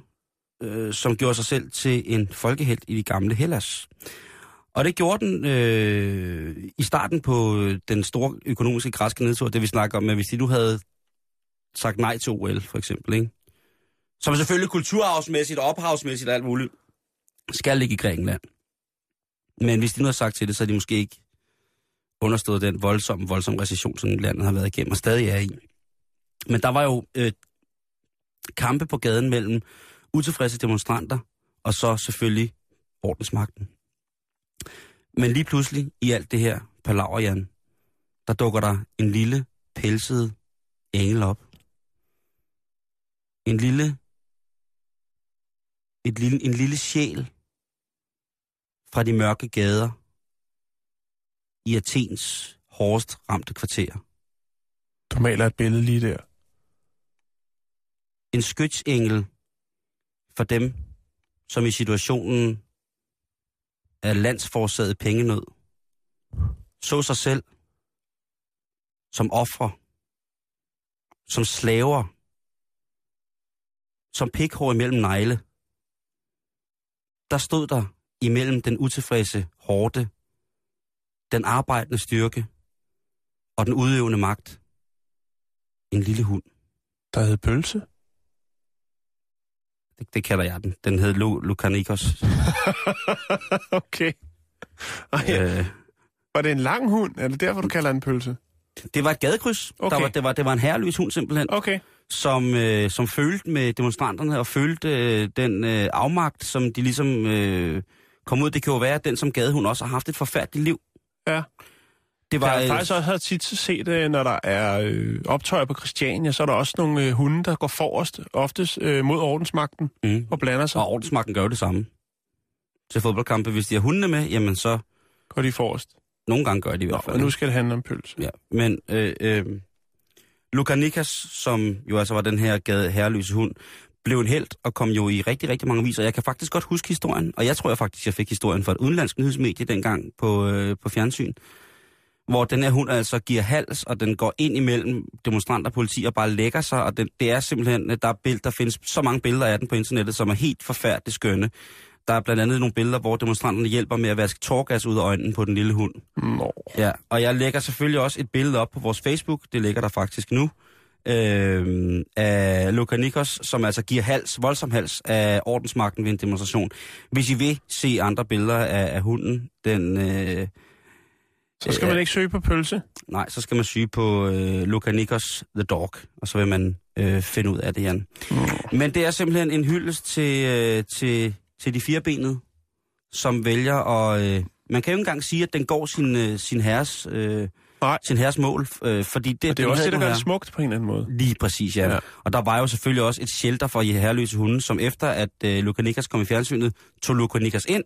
øh, som gjorde sig selv til en folkehelt i de gamle Hellas. Og det gjorde den øh, i starten på øh, den store økonomiske græske nedtur, det vi snakker om, at hvis de nu havde sagt nej til OL, for eksempel, ikke? Som selvfølgelig kulturarvsmæssigt og ophavsmæssigt og alt muligt, skal ligge i Grækenland. Men hvis de nu har sagt til det, så er de måske ikke understået den voldsomme, voldsomme recession, som landet har været igennem og stadig er i. Men der var jo øh, kampe på gaden mellem utilfredse demonstranter og så selvfølgelig ordensmagten. Men lige pludselig i alt det her palaver, Jan, der dukker der en lille pelset engel op. En lille, et lille, en lille sjæl fra de mørke gader i Athens hårdest ramte kvarter. Du maler et billede lige der. En skytsengel for dem, som i situationen af landsforsaget pengenød, så sig selv som ofre, som slaver, som pikhår imellem negle. Der stod der imellem den utilfredse hårde, den arbejdende styrke og den udøvende magt en lille hund. Der hed pølse. Det, det kalder jeg den. Den hed Lu, Lucanikos. okay. Ej, ja. øh, Var det en lang hund? Er det derfor, du kalder den pølse? det var et gadekryds. Okay. Der var, det, var, det var en herreløs hund simpelthen, Okay. Som, øh, som følte med demonstranterne og følte øh, den øh, afmagt, som de ligesom øh, kom ud. Det kan jo være, at den som gadehund også har haft et forfærdeligt liv. Ja. Det Var, jeg øh, har faktisk også tit set, øh, når der er øh, optøjer på Christiania, så er der også nogle øh, hunde, der går forrest, oftest øh, mod ordensmagten mm. og blander sig. Og ordensmagten gør jo det samme. Til fodboldkampe, hvis de har hundene med, jamen så Går de forrest. nogle gange gør de i hvert fald. og nu skal det handle om pølse. Ja, men øh, øh, Lukanicas, som jo altså var den her gade herreløse hund, blev en held og kom jo i rigtig, rigtig mange viser. Jeg kan faktisk godt huske historien, og jeg tror jeg faktisk, jeg fik historien fra et udenlandsk nyhedsmedie dengang på, øh, på fjernsyn, hvor den her hund altså giver hals, og den går ind imellem demonstranter og politi og bare lægger sig, og den, det er simpelthen, øh, der, er bild, der findes så mange billeder af den på internettet, som er helt forfærdeligt skønne. Der er blandt andet nogle billeder, hvor demonstranterne hjælper med at vaske tårgas ud af øjnene på den lille hund. Nå. Ja, og jeg lægger selvfølgelig også et billede op på vores Facebook, det ligger der faktisk nu, øh, af Luka Nikos, som altså giver hals, voldsom hals af ordensmagten ved en demonstration. Hvis I vil se andre billeder af, af hunden, den, øh, Så skal man ikke søge på pølse. nej, så skal man syge på øh, Luka Nikos The Dog, og så vil man øh, finde ud af det, Jan. Men det er simpelthen en hyldest til, øh, til, til de firebenede, som vælger at... Øh, man kan jo ikke engang sige, at den går sin, øh, sin herres øh, Nej. sin herres mål, øh, fordi det, Og det er også det, der gør det smukt på en eller anden måde. Lige præcis, ja. Ja. Og der var jo selvfølgelig også et shelter for herreløse hunde, som efter at øh, Luca Niklas kom i fjernsynet, tog Luca Niklas ind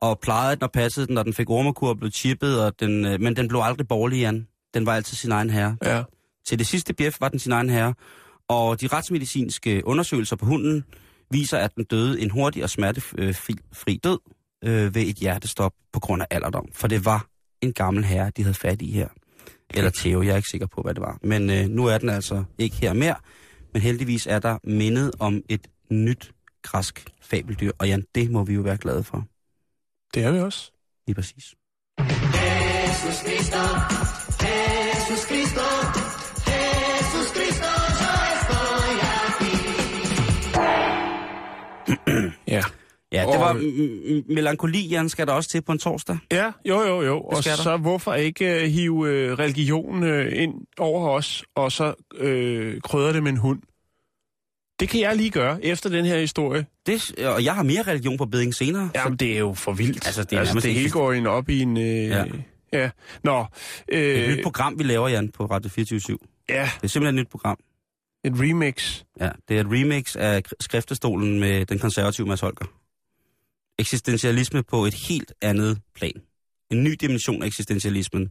og plejede den og passede den, og den fik ormekur og blev chippet, og den, øh, men den blev aldrig borgerlig, Jan. Den var altid sin egen herre. Ja. Til det sidste bjef var den sin egen herre, og de retsmedicinske undersøgelser på hunden viser, at den døde en hurtig og smertefri fri død øh, ved et hjertestop på grund af alderdom. For det var en gammel herre, de havde fat i her. Eller Theo, jeg er ikke sikker på, hvad det var. Men øh, nu er den altså ikke her mere. Men heldigvis er der mindet om et nyt græsk fabeldyr. Og Jan, det må vi jo være glade for. Det er vi også. Lige præcis. Ja. Ja, det var m- melankoli, Jan, skal der også til på en torsdag. Ja, jo, jo, jo. Og der. så hvorfor ikke uh, hive uh, religion uh, ind over os, og så uh, krydre det med en hund? Det kan jeg lige gøre efter den her historie. Det, og jeg har mere religion på beding senere. Jamen, det er jo for vildt. Altså, det er altså, det hele ikke- går ind op i en... Uh, ja. Ja. Nå, Det er et øh, nyt program, vi laver, Jan, på Radio 24 ja, Det er simpelthen et nyt program. Et remix. Ja, det er et remix af Kr- skriftestolen med den konservative Mads Holger. Eksistentialisme på et helt andet plan. En ny dimension af eksistentialismen.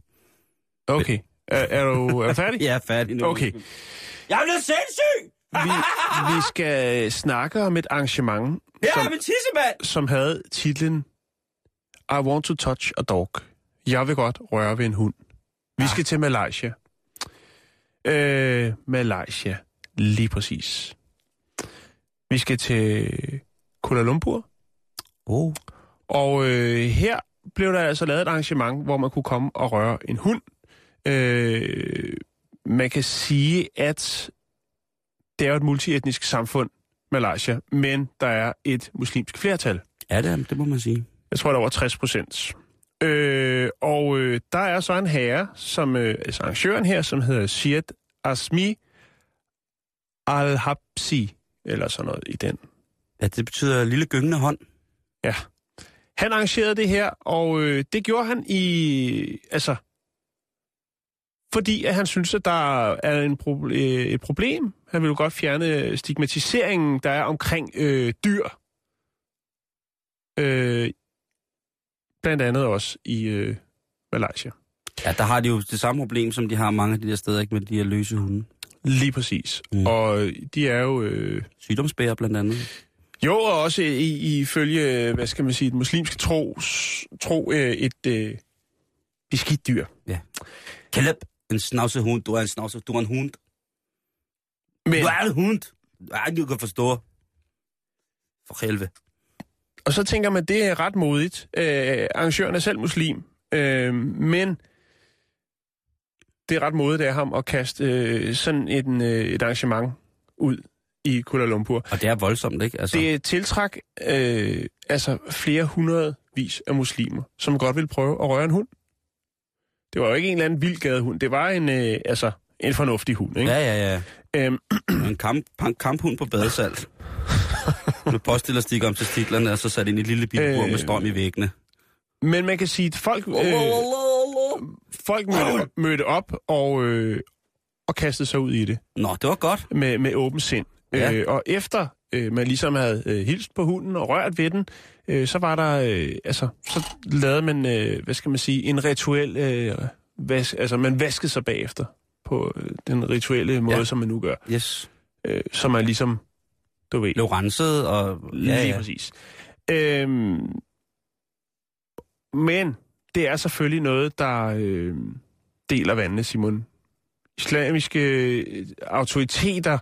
Okay. Er, er, du, er du færdig? Jeg er færdig nu. Okay. Jeg er blevet sindssyg! Vi, vi skal snakke om et arrangement, er som, tissemand! som havde titlen I want to touch a dog. Jeg vil godt røre ved en hund. Vi skal til Malaysia. Øh, Malaysia. Lige præcis. Vi skal til Kuala Lumpur. Oh. Og øh, her blev der altså lavet et arrangement, hvor man kunne komme og røre en hund. Øh, man kan sige, at det er jo et multietnisk samfund, Malaysia, men der er et muslimsk flertal. Ja, det, det må man sige. Jeg tror, der er over 60 procent. Øh, og øh, der er så en herre, som, øh, altså arrangøren her, som hedder Siad Asmi Al-Habsi, eller sådan noget i den. Ja, det betyder lille gyngende hånd. Ja. Han arrangerede det her, og øh, det gjorde han i... Altså... Fordi at han synes, at der er en proble- øh, et problem. Han vil jo godt fjerne stigmatiseringen, der er omkring øh, dyr. Øh, blandt andet også i øh, Malaysia. Ja, der har de jo det samme problem, som de har mange af de der steder, ikke med de her løse hunde. Lige præcis. Mm. Og de er jo... Øh, Sygdomsbærer blandt andet. jo, og også i, ifølge, hvad skal man sige, den muslimske tro, tro øh, et øh, beskidt dyr. Kaleb, en snavsehund, du er en snavse, du er en hund. Men, Du er en hund. Ej, du kan forstå. For helvede. Og så tænker man, det er ret modigt. Øh, arrangøren er selv muslim, øh, men det er ret modigt af ham at kaste øh, sådan et, øh, et arrangement ud i Kuala Lumpur. Og det er voldsomt, ikke? Altså, Det tiltræk øh, altså flere hundrede vis af muslimer, som godt vil prøve at røre en hund. Det var jo ikke en eller anden vild gadehund. Det var en, øh, altså, en fornuftig hund, ikke? Ja, ja, ja. Øhm, En kamp, kamphund på badesalt. med påstillerstikker om testiklerne, og så sat ind i et lille bitte bur Øh. med strøm i væggene. men man kan sige, at folk, øh, folk mødte, mødte op og, øh, og kastede sig ud i det. Nå, det var godt. med, med åben sind. Ja. Øh, og efter øh, man ligesom havde øh, hilst på hunden og rørt ved den, øh, så var der, øh, altså, så lavede man, øh, hvad skal man sige, en rituel, øh, vas, altså man vaskede sig bagefter på øh, den rituelle måde, ja. Ja. som man nu gør. Yes. Øh, så man ligesom, du ved, Blev renset, og... lige ja. præcis. Øhm, men det er selvfølgelig noget, der øh, deler vandene, Simon. Islamiske øh, autoriteter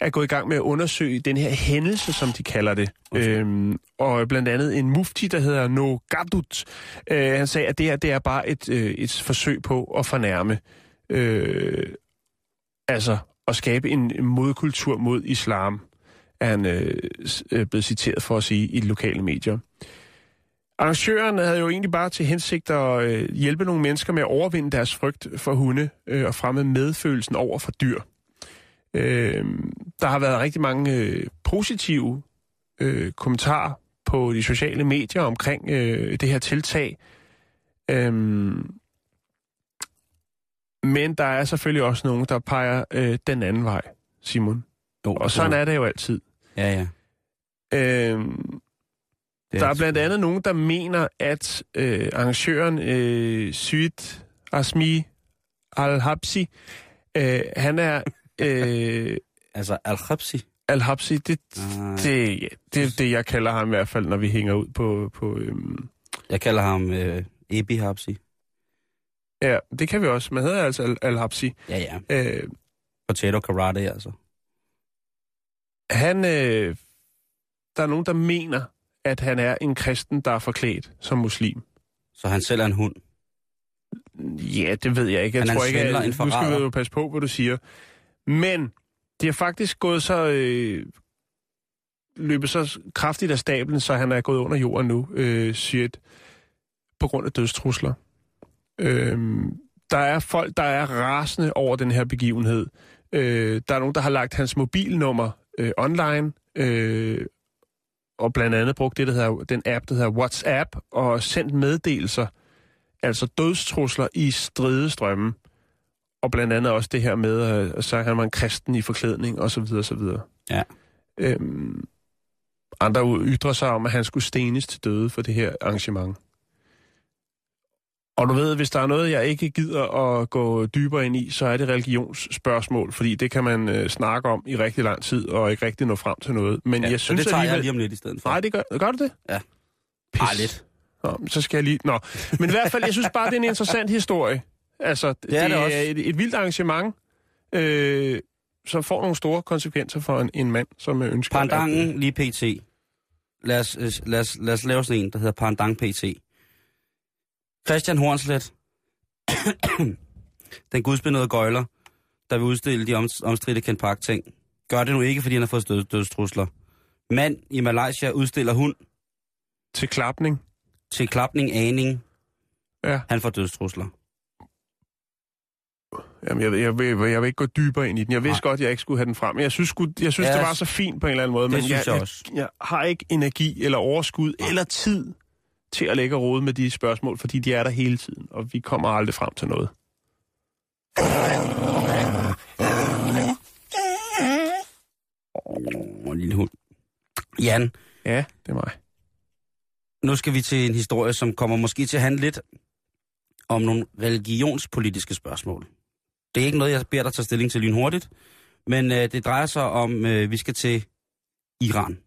er gået i gang med at undersøge den her hændelse, som de kalder det. Okay. Øhm, og blandt andet en mufti, der hedder No Gadut, øh, han sagde, at det her det er bare et, øh, et forsøg på at fornærme, øh, altså at skabe en modkultur mod islam, er han øh, øh, blevet citeret for at sige i de lokale medier. Arrangøren havde jo egentlig bare til hensigt at øh, hjælpe nogle mennesker med at overvinde deres frygt for hunde øh, og fremme medfølelsen over for dyr. Øh, der har været rigtig mange øh, positive øh, kommentarer på de sociale medier omkring øh, det her tiltag. Øh, Men der er selvfølgelig også nogen, der peger øh, den anden vej, Simon. Jo, Og sådan er det jo altid. Ja, ja. Øhm, Det der er blandt andet nogen, der mener, at øh, arrangøren øh, Syed Asmi Al-Habsi, øh, han er... Øh, Altså, Al-Khabsi. Al-Habsi, det, Ah, det, ja, det er det, jeg kalder ham i hvert fald, når vi hænger ud på... på øhm, Jeg kalder ham øh, Ebi Habsi. ja, det kan vi også. Man hedder altså Al- Al-Habsi. Ja, ja. Øh, Potato karate, altså. han... Øh, der er nogen, der mener, at han er en kristen, der er forklædt som muslim. Så han selv er en hund. Ja, det ved jeg ikke. Jeg Han er tror ikke, at, en nu skal vi jo passe på, hvad du siger. Men det har faktisk gået så... Øh, løbet så kraftigt af stablen, så han er gået under jorden nu, øh, Syed, på grund af dødstrusler. Øh, der er folk, der er rasende over den her begivenhed. Øh, der er nogen, der har lagt hans mobilnummer øh, online, øh, og blandt andet brugt det, der hedder, den app, der hedder WhatsApp, og sendt meddelelser, altså dødstrusler i stridestrømme, og blandt andet også det her med, øh, så han en kristen i forklædning, og så videre, og så videre. Ja. Øhm, andre ytrer sig om, at han skulle stenes til døde for det her arrangement. Og du ved, hvis der er noget, jeg ikke gider at gå dybere ind i, så er det religionsspørgsmål, fordi det kan man øh, snakke om i rigtig lang tid, og ikke rigtig nå frem til noget. Men Ja, jeg synes det tager jeg alligevel... lige om lidt i stedet for. Nej, det gør, gør du det? Ja. Pis. Ej, lidt. Nå, så skal jeg lige... Nå, men i hvert fald, jeg synes bare, det er en interessant historie. Altså, det, er det det er også. et, et vildt arrangement, øh, som får nogle store konsekvenser for en, en mand, som øh, ønsker... At, Pandangen lige pt. Lad os, øh, lad, os, lad os lave sådan en, der hedder Pandang PT. Christian Hornslet, den gudsbenåede gøjler, der vil udstille de om, omstridte Ken Park ting, gør det nu ikke, fordi han har fået død, dødstrusler. Mand i Malaysia udstiller hund til klapning. til klapning aning. Ja. Han får dødstrusler. Jamen, jeg, jeg, vil, jeg vil ikke gå dybere ind i den. Jeg vidste Nej. godt, jeg ikke skulle have den frem. Jeg synes, jeg synes Ja, det var så fint på en eller anden måde. det men synes jeg, jeg også. Jeg, jeg har ikke energi eller overskud eller tid til at lægge rode med de spørgsmål, fordi de er der hele tiden, og vi kommer aldrig frem til noget. Åh, en lille hund. Jan, Ja, det er mig. nu skal vi til en historie, som kommer måske til at handle lidt om nogle religionspolitiske spørgsmål. Det er ikke noget, jeg beder dig tage stilling til lynhurtigt, men øh, det drejer sig om, øh, vi skal til Iran.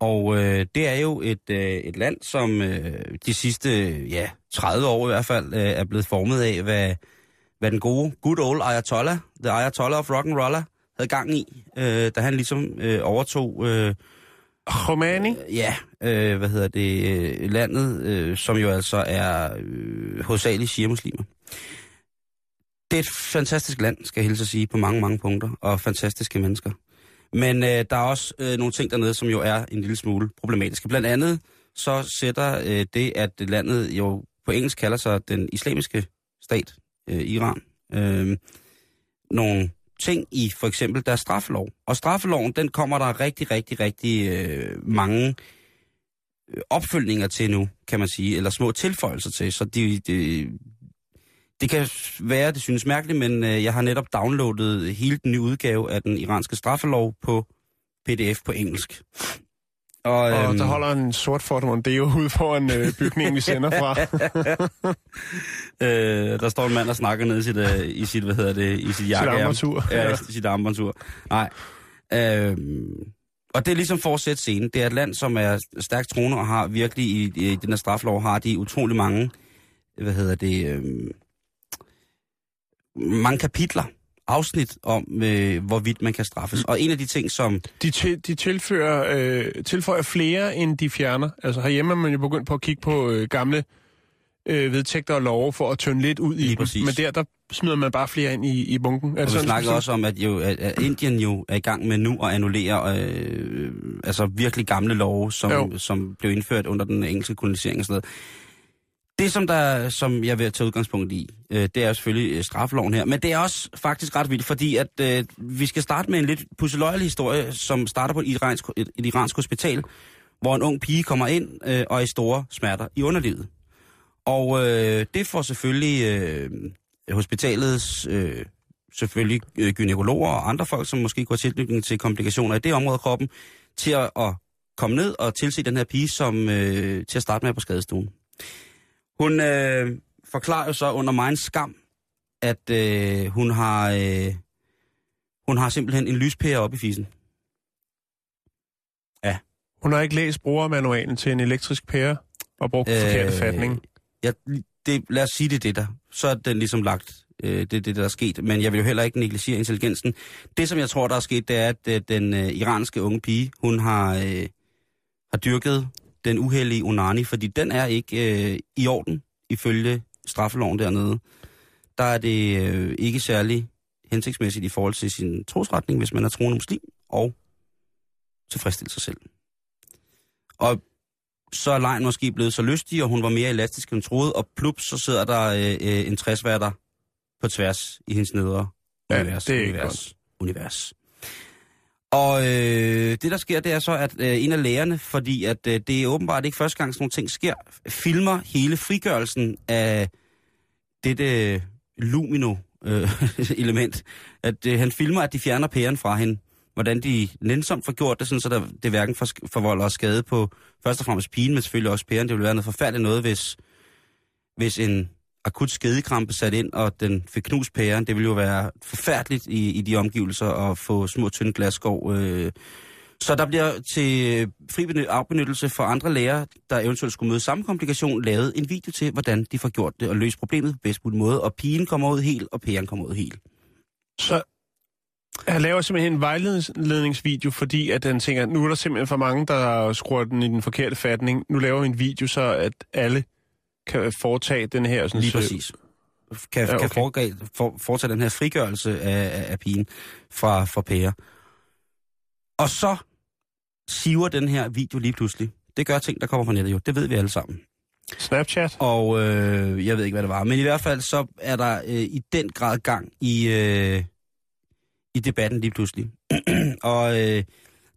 Og øh, det er jo et, øh, et land, som øh, de sidste ja, 30 år i hvert fald øh, er blevet formet af, hvad, hvad den gode, good old Ayatollah, the Ayatollah of rock and roller, havde gang i, øh, da han ligesom øh, overtog øh, Khomeini? Øh, Ja, øh, hvad hedder det, øh, landet, øh, som jo altså er øh, hovedsageligt shia-muslimer. Det er et fantastisk land, skal jeg hilse at sige, på mange, mange punkter, og fantastiske mennesker. Men øh, der er også øh, nogle ting dernede, som jo er en lille smule problematiske. Blandt andet så sætter øh, det, at landet jo på engelsk kalder sig den islamiske stat, øh, Iran, øh, nogle ting i for eksempel deres straffelov. Og straffeloven, den kommer der rigtig, rigtig, rigtig øh, mange øh, opfølgninger til nu, kan man sige, eller små tilføjelser til. Så de, de, det kan være, det synes mærkeligt, men øh, jeg har netop downloadet hele den nye udgave af den iranske straffelov på pdf på engelsk. Og, Og øhm, der holder en sort Ford Mondeo ude foran øh, bygningen, vi sender fra. øh, der står en mand og snakker ned i sit, øh, i sit hvad hedder det, i sit jakke. armbåndsur. Ja, Ja. sit armbåndsur. Nej. Øh, og det er ligesom forsæt scenen. Det er et land, som er stærkt troende og har virkelig i, i den her straflov, har de utrolig mange, hvad hedder det, øh, mange kapitler, afsnit om, øh, hvorvidt man kan straffes. Og en af de ting, som... De, til, de tilfører, øh, tilføjer flere, end de fjerner. Altså herhjemme er man jo begyndt på at kigge på øh, gamle øh, vedtægter og love for at tønde lidt ud i Lige dem. præcis. Men der, der smider man bare flere ind i, i bunken. Er Og vi sådan, snakker også om, at, jo, at, at Indien jo er i gang med nu at annullere øh, altså virkelig gamle love, som, Jo. som blev indført under den engelske kolonisering og sådan noget. Det, som, der, som jeg vil tage udgangspunkt i, øh, det er selvfølgelig øh, straffeloven her. Men det er også faktisk ret vildt, fordi at øh, vi skal starte med en lidt pusseløjelig historie, som starter på et iransk, et, et iransk hospital, hvor en ung pige kommer ind øh, og er i store smerter i underlivet. Og øh, det får selvfølgelig øh, hospitalets øh, selvfølgelig øh, gynekologer og andre folk, som måske går tilknytning til komplikationer i det område af kroppen, til at, at komme ned og tilse den her pige, som øh, til at starte med på skadestuen. Hun øh, forklarer jo så under mig skam, at øh, hun har øh, hun har simpelthen en lyspære op i fisen. Hun har ikke læst brugermanualen til en elektrisk pære og brugt øh, forkert fatning. Ja, det, lad os sige det er det der. Så er den ligesom lagt. Øh, det er det, der er sket. Men jeg vil jo heller ikke negligere intelligensen. Det, som jeg tror, der er sket, det er, at øh, den øh, iranske unge pige, hun har, øh, har dyrket den uheldige onani, fordi den er ikke øh, i orden, ifølge straffeloven dernede. Der er det øh, ikke særlig hensigtsmæssigt i forhold til sin trosretning, hvis man er troende muslim, og tilfredsstille sig selv. Og så er lejen måske blevet så lystig, og hun var mere elastisk end troede, og plup, så sidder der øh, øh, en 60 på tværs i hendes nedre Ja, univers. det er ikke univers, univers. Og øh, det, der sker, det er så, at øh, en af lærerne, fordi at øh, det er åbenbart ikke første gang, sådan nogle ting sker, filmer hele frigørelsen af dette øh, lumino-element. Øh, at øh, han filmer, at de fjerner pæren fra hende. Hvordan de nænsomt får gjort det, sådan, så der, det hverken for, forvolder skade på først og fremmest pigen, men selvfølgelig også pæren. Det ville være noget forfærdeligt noget, hvis, hvis en akut skedekrampe sat ind, og den fik knust pæren. Det ville jo være forfærdeligt i, i de omgivelser at få små, tynde glasskov. Øh. Så der bliver til fri afbenyttelse for andre læger, der eventuelt skulle møde samme komplikation, lavet en video til, hvordan de får gjort det og løst problemet på bedst mulig måde. Og pigen kommer ud helt, og pæren kommer ud helt. Så han laver simpelthen en vejledningsvideo, fordi at han tænker, nu er der simpelthen for mange, der skruer den i den forkerte fatning. Nu laver vi en video, så at alle kan foretage den her... Sådan, Lige præcis. Kan, Ja, okay. kan foretage, for, foretage den her frigørelse af, af, af pigen fra, fra pære. Og så siver den her video lige pludselig. Det gør ting, der kommer på nettet jo. Det ved vi alle sammen. Snapchat? Og øh, jeg ved ikke, hvad det var. Men i hvert fald så er der øh, i den grad gang i, øh, i debatten lige pludselig. og øh,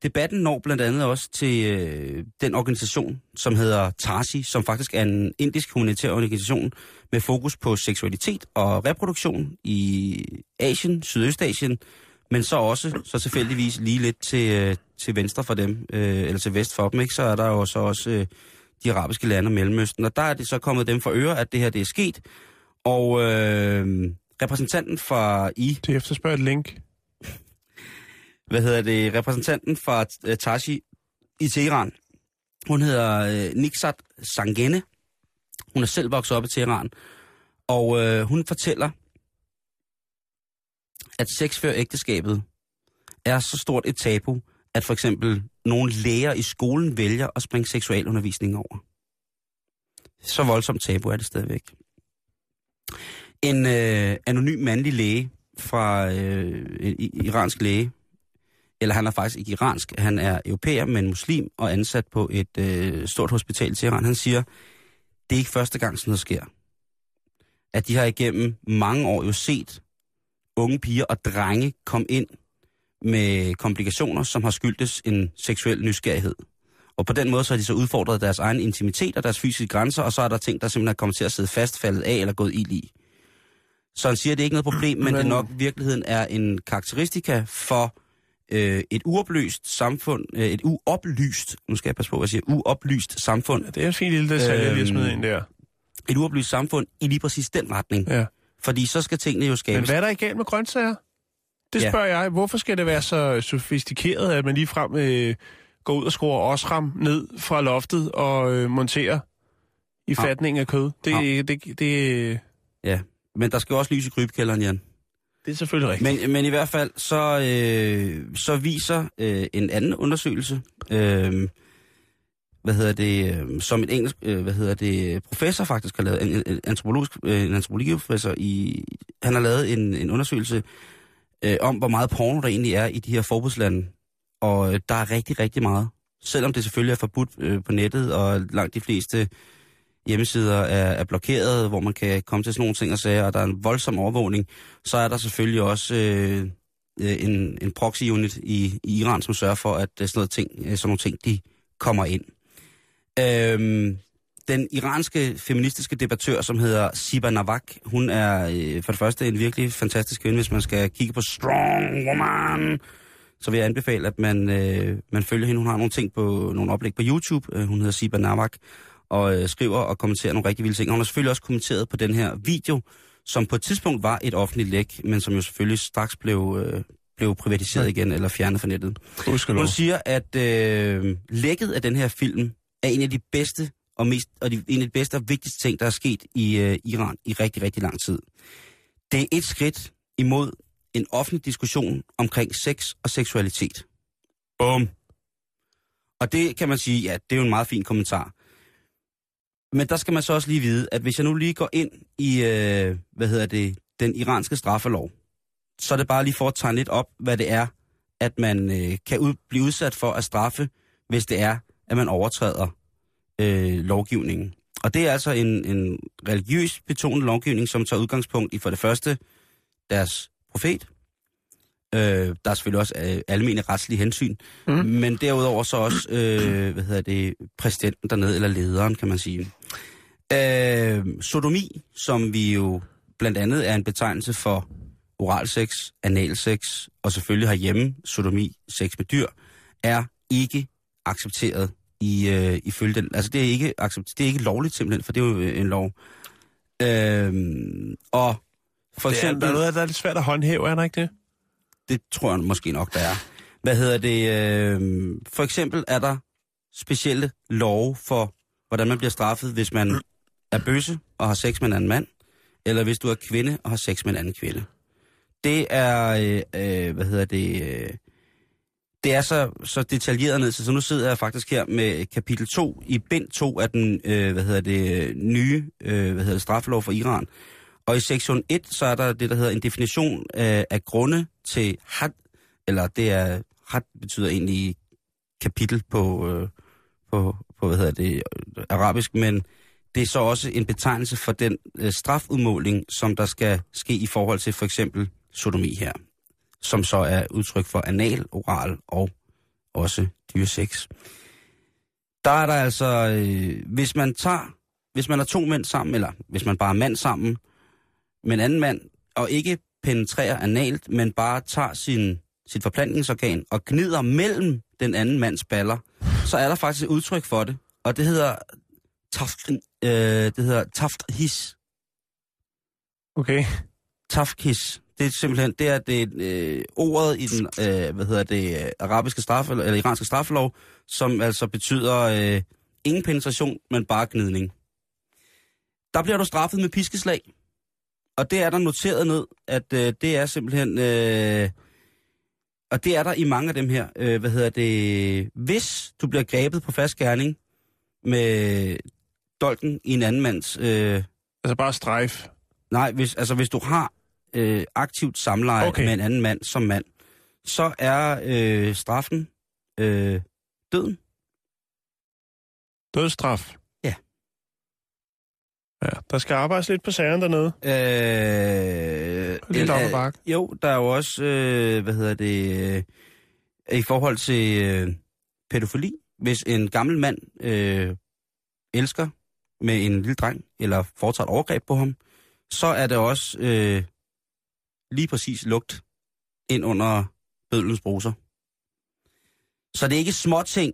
debatten når blandt andet også til øh, den organisation, som hedder TARSI, som faktisk er en indisk humanitær organisation med fokus på seksualitet og reproduktion i Asien, Sydøstasien, men så også, så tilfældigvis lige lidt til, øh, til venstre for dem, øh, eller til vest for dem, ikke? så er der jo så også øh, de arabiske lande og Mellemøsten. Og der er det så kommet dem for øre, at det her det er sket. Og øh, repræsentanten fra I, Det efterspørger et link hvad hedder det, repræsentanten fra øh, Tashi i Teheran, hun hedder øh, Niksat Sangene. Hun er selv vokset op i Teheran. Og øh, hun fortæller, at sex før ægteskabet er så stort et tabu, at for eksempel nogle læger i skolen vælger at springe seksualundervisning over. Så voldsomt tabu er det stadigvæk. En øh, anonym mandlig læge fra øh, en iransk læge, eller han er faktisk ikke iransk, han er europæer, men muslim og ansat på et øh, stort hospital i Teheran. Han siger, det er ikke første gang, sådan noget sker. At de har igennem mange år jo set unge piger og drenge komme ind med komplikationer, som har skyldtes en seksuel nysgerrighed. Og på den måde så har de så udfordret deres egen intimitet og deres fysiske grænser, og så er der ting, der simpelthen er kommet til at sidde fast, faldet af eller gået ild i. Så han siger, at det er ikke noget problem, men, men det nok virkeligheden er en karakteristika for øh, et uoplyst samfund, øh, et uoplyst, nu skal jeg passe på, hvad jeg siger, uoplyst samfund, Det er en fin lille detalje, øhm, lige at smide Øhm, ind der. et uoplyst samfund i lige præcis den retning. Ja. Fordi så skal tingene jo Men skabes. hvad er der i galt med grøntsager? Det Ja. spørger jeg. Hvorfor skal det være så sofistikeret, at man lige frem øh, går ud og skruer osram ned fra loftet og øh, monterer i Ja. fatning af kød? Det, Ja. det, det, det, Ja, men der skal jo også lys i krybkælderen, Jan det er selvfølgelig rigtigt. Men, men i hvert fald, så, øh, så viser øh, en anden undersøgelse, øh, hvad hedder det, øh, som en engelsk, øh, hvad hedder det, professor faktisk har lavet, en, en, antropologisk, øh, en antropologiprofessor i, han har lavet en, en undersøgelse øh, om, hvor meget porno der egentlig er i de her forbudslande. Og øh, der er rigtig, rigtig meget. Selvom det selvfølgelig er forbudt øh, på nettet, og langt de fleste hjemmesider er, er blokeret, hvor man kan komme til sådan nogle ting og sager, og der er en voldsom overvågning, så er der selvfølgelig også øh, øh en, en proxy-unit i, i Iran, som sørger for, at øh, sådan, noget ting, øh, sådan nogle ting, de kommer ind. Øhm, den iranske feministiske debattør, som hedder Siba Navak, hun er øh, for det første en virkelig fantastisk kvinde, hvis man skal kigge på Strong Woman. Så vil jeg anbefale, at man, øh, man følger hende. Hun har nogle ting på nogle oplæg på YouTube. Øh, hun hedder Siba Navak og øh, skriver og kommenterer nogle rigtig vilde ting. Og hun har selvfølgelig også kommenteret på den her video, som på et tidspunkt var et offentligt læk, men som jo selvfølgelig straks blev, øh, blev privatiseret igen eller fjernet fra nettet. Gudskelov. Hun siger, at øh, lækket af den her film er en af de bedste og, mest, og de, en af de bedste og vigtigste ting, der er sket i øh, Iran i rigtig, rigtig lang tid. Det er et skridt imod en offentlig diskussion omkring sex og seksualitet. Bum. Og det kan man sige, ja, det er jo en meget fin kommentar. Men der skal man så også lige vide, at hvis jeg nu lige går ind i, øh, hvad hedder det, den iranske straffelov, så er det bare lige for at tegne lidt op, hvad det er, at man øh, kan ud, blive udsat for at straffe, hvis det er, at man overtræder øh, lovgivningen. Og det er altså en, en religiøs betonet lovgivning, som tager udgangspunkt i for det første deres profet. Øh, der er selvfølgelig også øh, almene retslige hensyn, mm. men derudover så også, øh, hvad hedder det, præsidenten dernede, eller lederen, kan man sige. Øh, sodomi, som vi jo blandt andet er en betegnelse for oralsex, analsex, og selvfølgelig herhjemme sodomi, sex med dyr, er ikke accepteret i, øh, ifølge den. Altså det er ikke accept, det er ikke lovligt simpelthen, for det er jo øh, en lov. Øh, og for Det er, eksempel... der er noget, der er lidt svært at håndhæve, er der ikke det? Det tror jeg måske nok, der er. Hvad hedder det? Øh, for eksempel er der specielle love for, hvordan man bliver straffet, hvis man er bøsse og har sex med en anden mand, eller hvis du er kvinde og har sex med en anden kvinde. Det er, øh, øh hvad hedder det, øh, det er så, så detaljeret ned, så, så nu sidder jeg faktisk her med kapitel 2 i bind 2 af den, øh, hvad hedder det, nye, øh, hvad hedder det, straffelov for Iran. Og i sektion 1, så er der det, der hedder en definition af, af grunde til had, eller det er, had betyder egentlig kapitel på, øh, på, på, hvad hedder det, arabisk, men det er så også en betegnelse for den øh, strafudmåling, som der skal ske i forhold til for eksempel sodomi her, som så er udtryk for anal, oral og også dyresex. Der er der altså, øh, hvis man tager, hvis man er to mænd sammen, eller hvis man bare er mand sammen med en anden mand, og ikke penetrerer analt, men bare tager sin, sit forplantningsorgan og gnider mellem den anden mands baller, så er der faktisk et udtryk for det, og det hedder taft, øh, det hedder tafthis. Okay. Tafkis. Det er simpelthen, det er det øh, ordet i den, øh, hvad hedder det, øh, arabiske straf, eller, eller iranske straffelov, som altså betyder øh, ingen penetration, men bare gnidning. Der bliver du straffet med piskeslag. Og det er der noteret ned, at øh, det er simpelthen... Øh, og det er der i mange af dem her. Øh, hvad hedder det? Hvis du bliver grebet på fast gerning med dolken i en anden mands... Øh, Altså bare strejf. nej, hvis, altså hvis du har øh, aktivt samleje Okay. med en anden mand som mand, så er øh, straffen øh, døden. Dødsstraf. Ja. Ja, der skal arbejdes lidt på sagerne dernede. Øh, Lidt op ad bakke. Jo, der er jo også, øh, hvad hedder det, øh, i forhold til øh, pædofili. Hvis en gammel mand øh, elsker med en lille dreng, eller foretager et overgreb på ham, så er det også øh, lige præcis lugt ind under bødlens bruser. Så det er ikke små ting,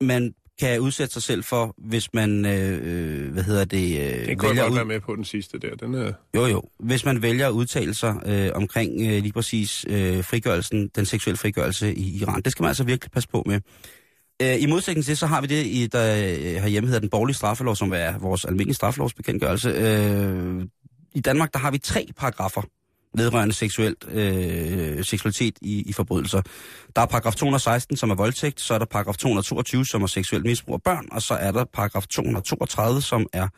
man kan udsætte sig selv for, hvis man, øh, øh, hvad hedder det, øh, Det kunne jeg godt ud- være med på den sidste der. Den er... jo, jo. Hvis man vælger at udtale sig øh, omkring øh, lige præcis øh, frigørelsen, den seksuelle frigørelse i Iran, det skal man altså virkelig passe på med. Øh, I modsætning til, så har vi det, i, der øh, herhjemme hedder den borgerlige straffelov, som er vores almindelige straffelovsbekendtgørelse. Øh, I Danmark, der har vi tre paragrafer vedrørende seksuelt, øh, seksualitet i, i forbrydelser. Der er paragraf 216, som er voldtægt, så er der paragraf 222, som er seksuelt misbrug af børn, og så er der paragraf 232, som er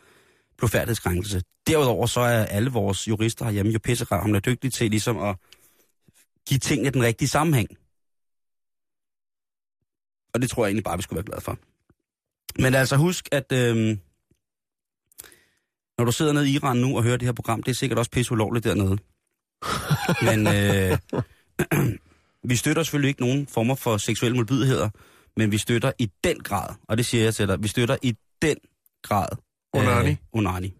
blodfærdighedskrænkelse. Derudover så er alle vores jurister herhjemme jo pisseravnende dygtige til ligesom at give tingene den rigtige sammenhæng. Og det tror jeg egentlig bare, vi skulle være glade for. Men altså husk, at øhm, når du sidder nede i Iran nu og hører det her program, det er sikkert også pisse ulovligt dernede. Men øh, vi støtter selvfølgelig ikke nogen former for seksuelle modbydeligheder, men vi støtter i den grad, og det siger jeg til dig, vi støtter i den grad Onani. Øh. Onani!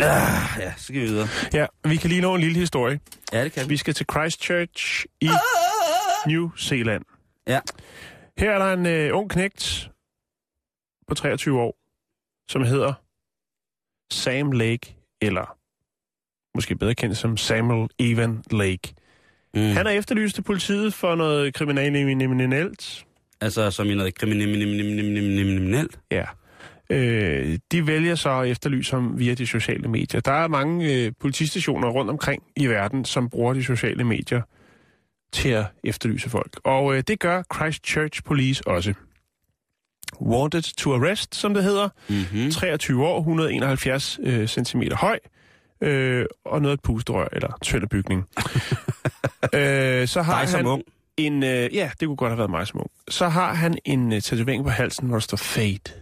Ah, ja, så skal vi videre. Ja, vi kan lige nå en lille historie. Ja, det kan vi. Vi skal til Christchurch i New Zealand. Ja. Her er der en øh, ung knægt på 23 år, som hedder Sam Lake, eller måske bedre kendt som Samuel Evan Lake. Mm. Han er efterlyst til politiet for noget kriminelt. Altså, som i noget kriminelt. Ja. Øh, de vælger så at efterlyse ham via de sociale medier. Der er mange øh, politistationer rundt omkring i verden, som bruger de sociale medier til at efterlyse folk. Og øh, det gør Christchurch Police også. Wanted to arrest, som det hedder. Mm-hmm. 23 år, 171 øh, cm høj, øh, og noget et pusterør eller tøllebygning. øh, så har Dig som han ung. en... Øh, ja, det kunne godt have været mig som ung. Så har han en øh, tatovering på halsen, hvor der står Fate.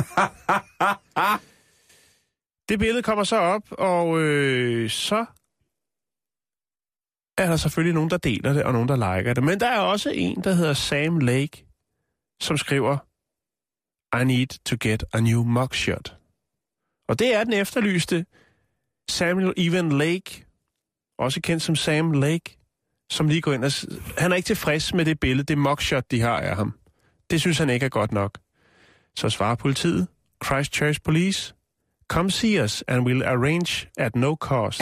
det billede kommer så op, og øh, så er der selvfølgelig nogen, der deler det, og nogen, der liker det. Men der er også en, der hedder Sam Lake, som skriver, I need to get a new mugshot. Og det er den efterlyste Samuel Evan Lake, også kendt som Sam Lake, som lige går ind og... Han er ikke tilfreds med det billede, det mugshot, de har af ham. Det synes han ikke er godt nok. Så svarer politiet, Christchurch Police, come see us and we'll arrange at no cost.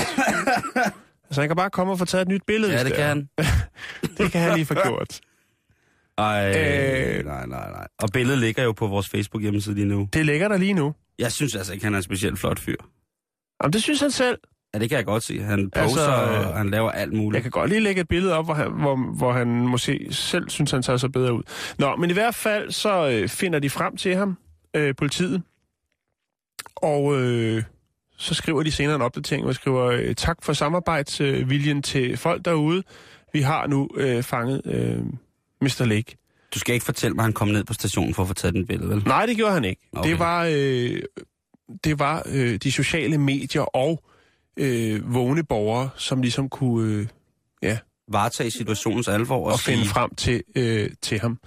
så han kan bare komme og få taget et nyt billede. Ja, det kan han. Det kan han lige få gjort. Ej, Øh. nej, nej, nej. Og billedet ligger jo på vores Facebook-hjemmeside lige nu. Det ligger der lige nu. Jeg synes altså ikke, han er en specielt flot fyr. Jamen, det synes han selv. Ja, det kan jeg godt se. Han poser, Altså, altså, og han laver alt muligt. Jeg kan godt lige lægge et billede op, hvor han, hvor, hvor han måske selv synes, han tager sig bedre ud. Nå, men i hvert fald så øh, finder de frem til ham, øh, politiet, og øh, så skriver de senere en opdatering, hvor de skriver, øh, tak for samarbejdsviljen til folk derude. Vi har nu øh, fanget øh, Mr. Lake. Du skal ikke fortælle mig, at han kom ned på stationen for at få taget den billede, vel? Nej, det gjorde han ikke. Okay. Det var, øh, det var øh, de sociale medier og øh, vågne borgere, som ligesom kunne... Øh, Varetage situationens alvor og, og finde sige, frem til, øh, til ham.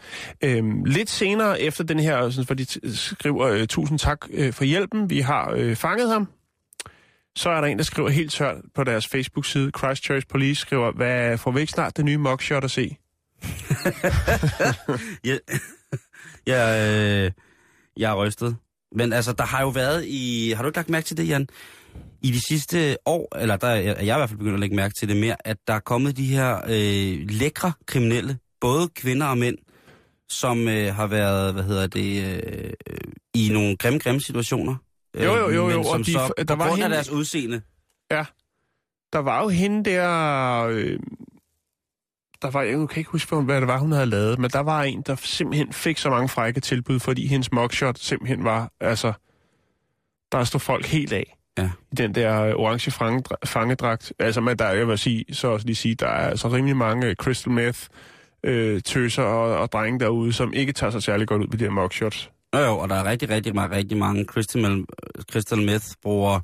Øhm, lidt senere efter den her, sådan, for de skriver, øh, tusind tak øh, for hjælpen, vi har øh, fanget ham, så er der en, der skriver helt tørt på deres Facebook-side, Christchurch Police skriver, hvad får vi ikke snart det nye mugshot at se? Ja, ja øh, jeg er rystet. Men altså, der har jo været i... Har du ikke lagt mærke til det, Jan? I de sidste år, eller der er jeg i hvert fald begyndt at lægge mærke til det mere, at der er kommet de her øh, lækre kriminelle, både kvinder og mænd, som øh, har været, hvad hedder det, øh, i nogle grimme, grimme situationer. Øh, Jo, jo, jo, men jo, som og de- så, der var grund af hende- deres udseende, Der var jo hende der... Øh, der var, jeg kan ikke huske, hvad det var, hun havde lavet, men der var en, der simpelthen fik så mange frække tilbud, fordi hendes mugshot simpelthen var, altså, der stod folk helt af. Ja. I den der øh, orange fangedra- fangedragt. Altså, men der, jeg vil sige, så også lige sige, der er altså rimelig mange øh, crystal meth øh, tøser og, og drenge derude, som ikke tager sig særlig godt ud med de her mugshots. Jo, jo, og der er rigtig, rigtig, rigtig, rigtig mange crystal, crystal meth-brugere,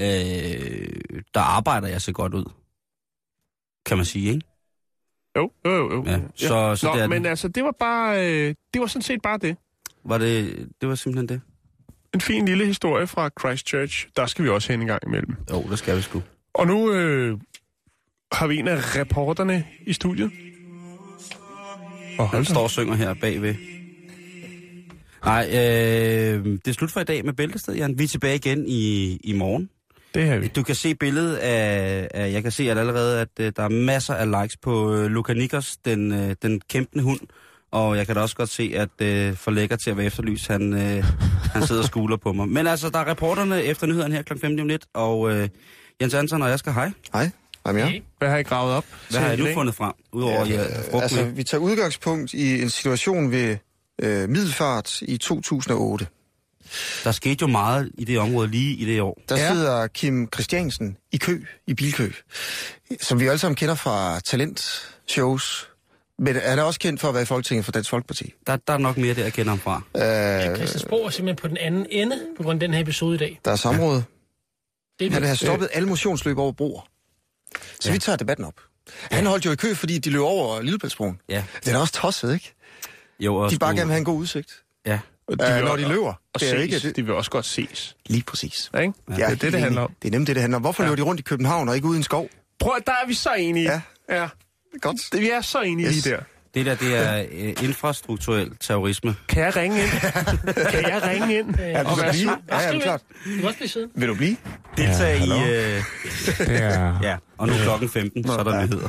øh, der arbejder jeg så godt ud. Kan man sige, ikke? Jo, jo, jo. jo. Ja, så- så Nå, det men den. altså, det var bare, øh, det var sådan set bare det. Var det, det var simpelthen det? En fin lille historie fra Christchurch. Der skal vi også hen en gang imellem. Jo, det skal vi sgu. Og nu øh, har vi en af reporterne i studiet. Og hold står og synger her bagved. Nej, øh, det er slut for i dag med Bæltested, Jan. Vi er tilbage igen i, i morgen. Det har vi. Du kan se billedet af, af jeg kan se at allerede, at øh, der er masser af likes på øh, Luca Nikos, den, øh, den kæmpende hund. Og jeg kan da også godt se, at øh, for lækker til at være efterlys, han, øh, han sidder og skuler på mig. Men altså, der er reporterne efter nyhederne her kl. 15 om lidt, og øh, Jens Hansen og jeg skal hej. Hej, hvad med jer? Hvad har I gravet op? Hvad har I nu fundet frem, udover ja, Øh, ja, frugt altså, vi tager udgangspunkt i en situation ved øh, Middelfart i 2008. Der skete jo meget i det område lige i det år. Der Ja. ja. sidder Kim Christiansen i kø, i bilkø, som vi alle sammen kender fra talentshows. Men han er også kendt for at være i Folketinget for Dansk Folkeparti. Der, der er nok mere der, jeg kender ham fra. Øh, Christiansborg er simpelthen på den anden ende på grund af den her episode i dag. der er samråd. Det er Han har stoppet alle motionsløb over broer. Så vi tager debatten op. Han holdt jo i kø, fordi de løb over Lillebæltsbroen. Ja. Det er også tosset, ikke? Jo, og De bare gerne vil have en god udsigt, Ja, Og øh, vil når de løber. Og Det er ses. ikke det. De vil også godt ses. Lige præcis. Ja, ikke? Jeg det er helt det, det handler om. Det er nemt det, det handler om. Hvorfor Ja. løber de rundt i København og ikke ude i en skov? Prøv, der er vi så enige. Ja. ja. Godt. Det, vi er så enige Yes. lige der. det der, det er øh, infrastrukturel terrorisme. Kan jeg ringe ind? kan jeg ringe ind? Ja, du være blive. Ja, ja, klart. Du også blive siddende. Vil du blive? Deltag hallo? i... Øh, Det er... ja, og nu er klokken 15, så er der nyheder.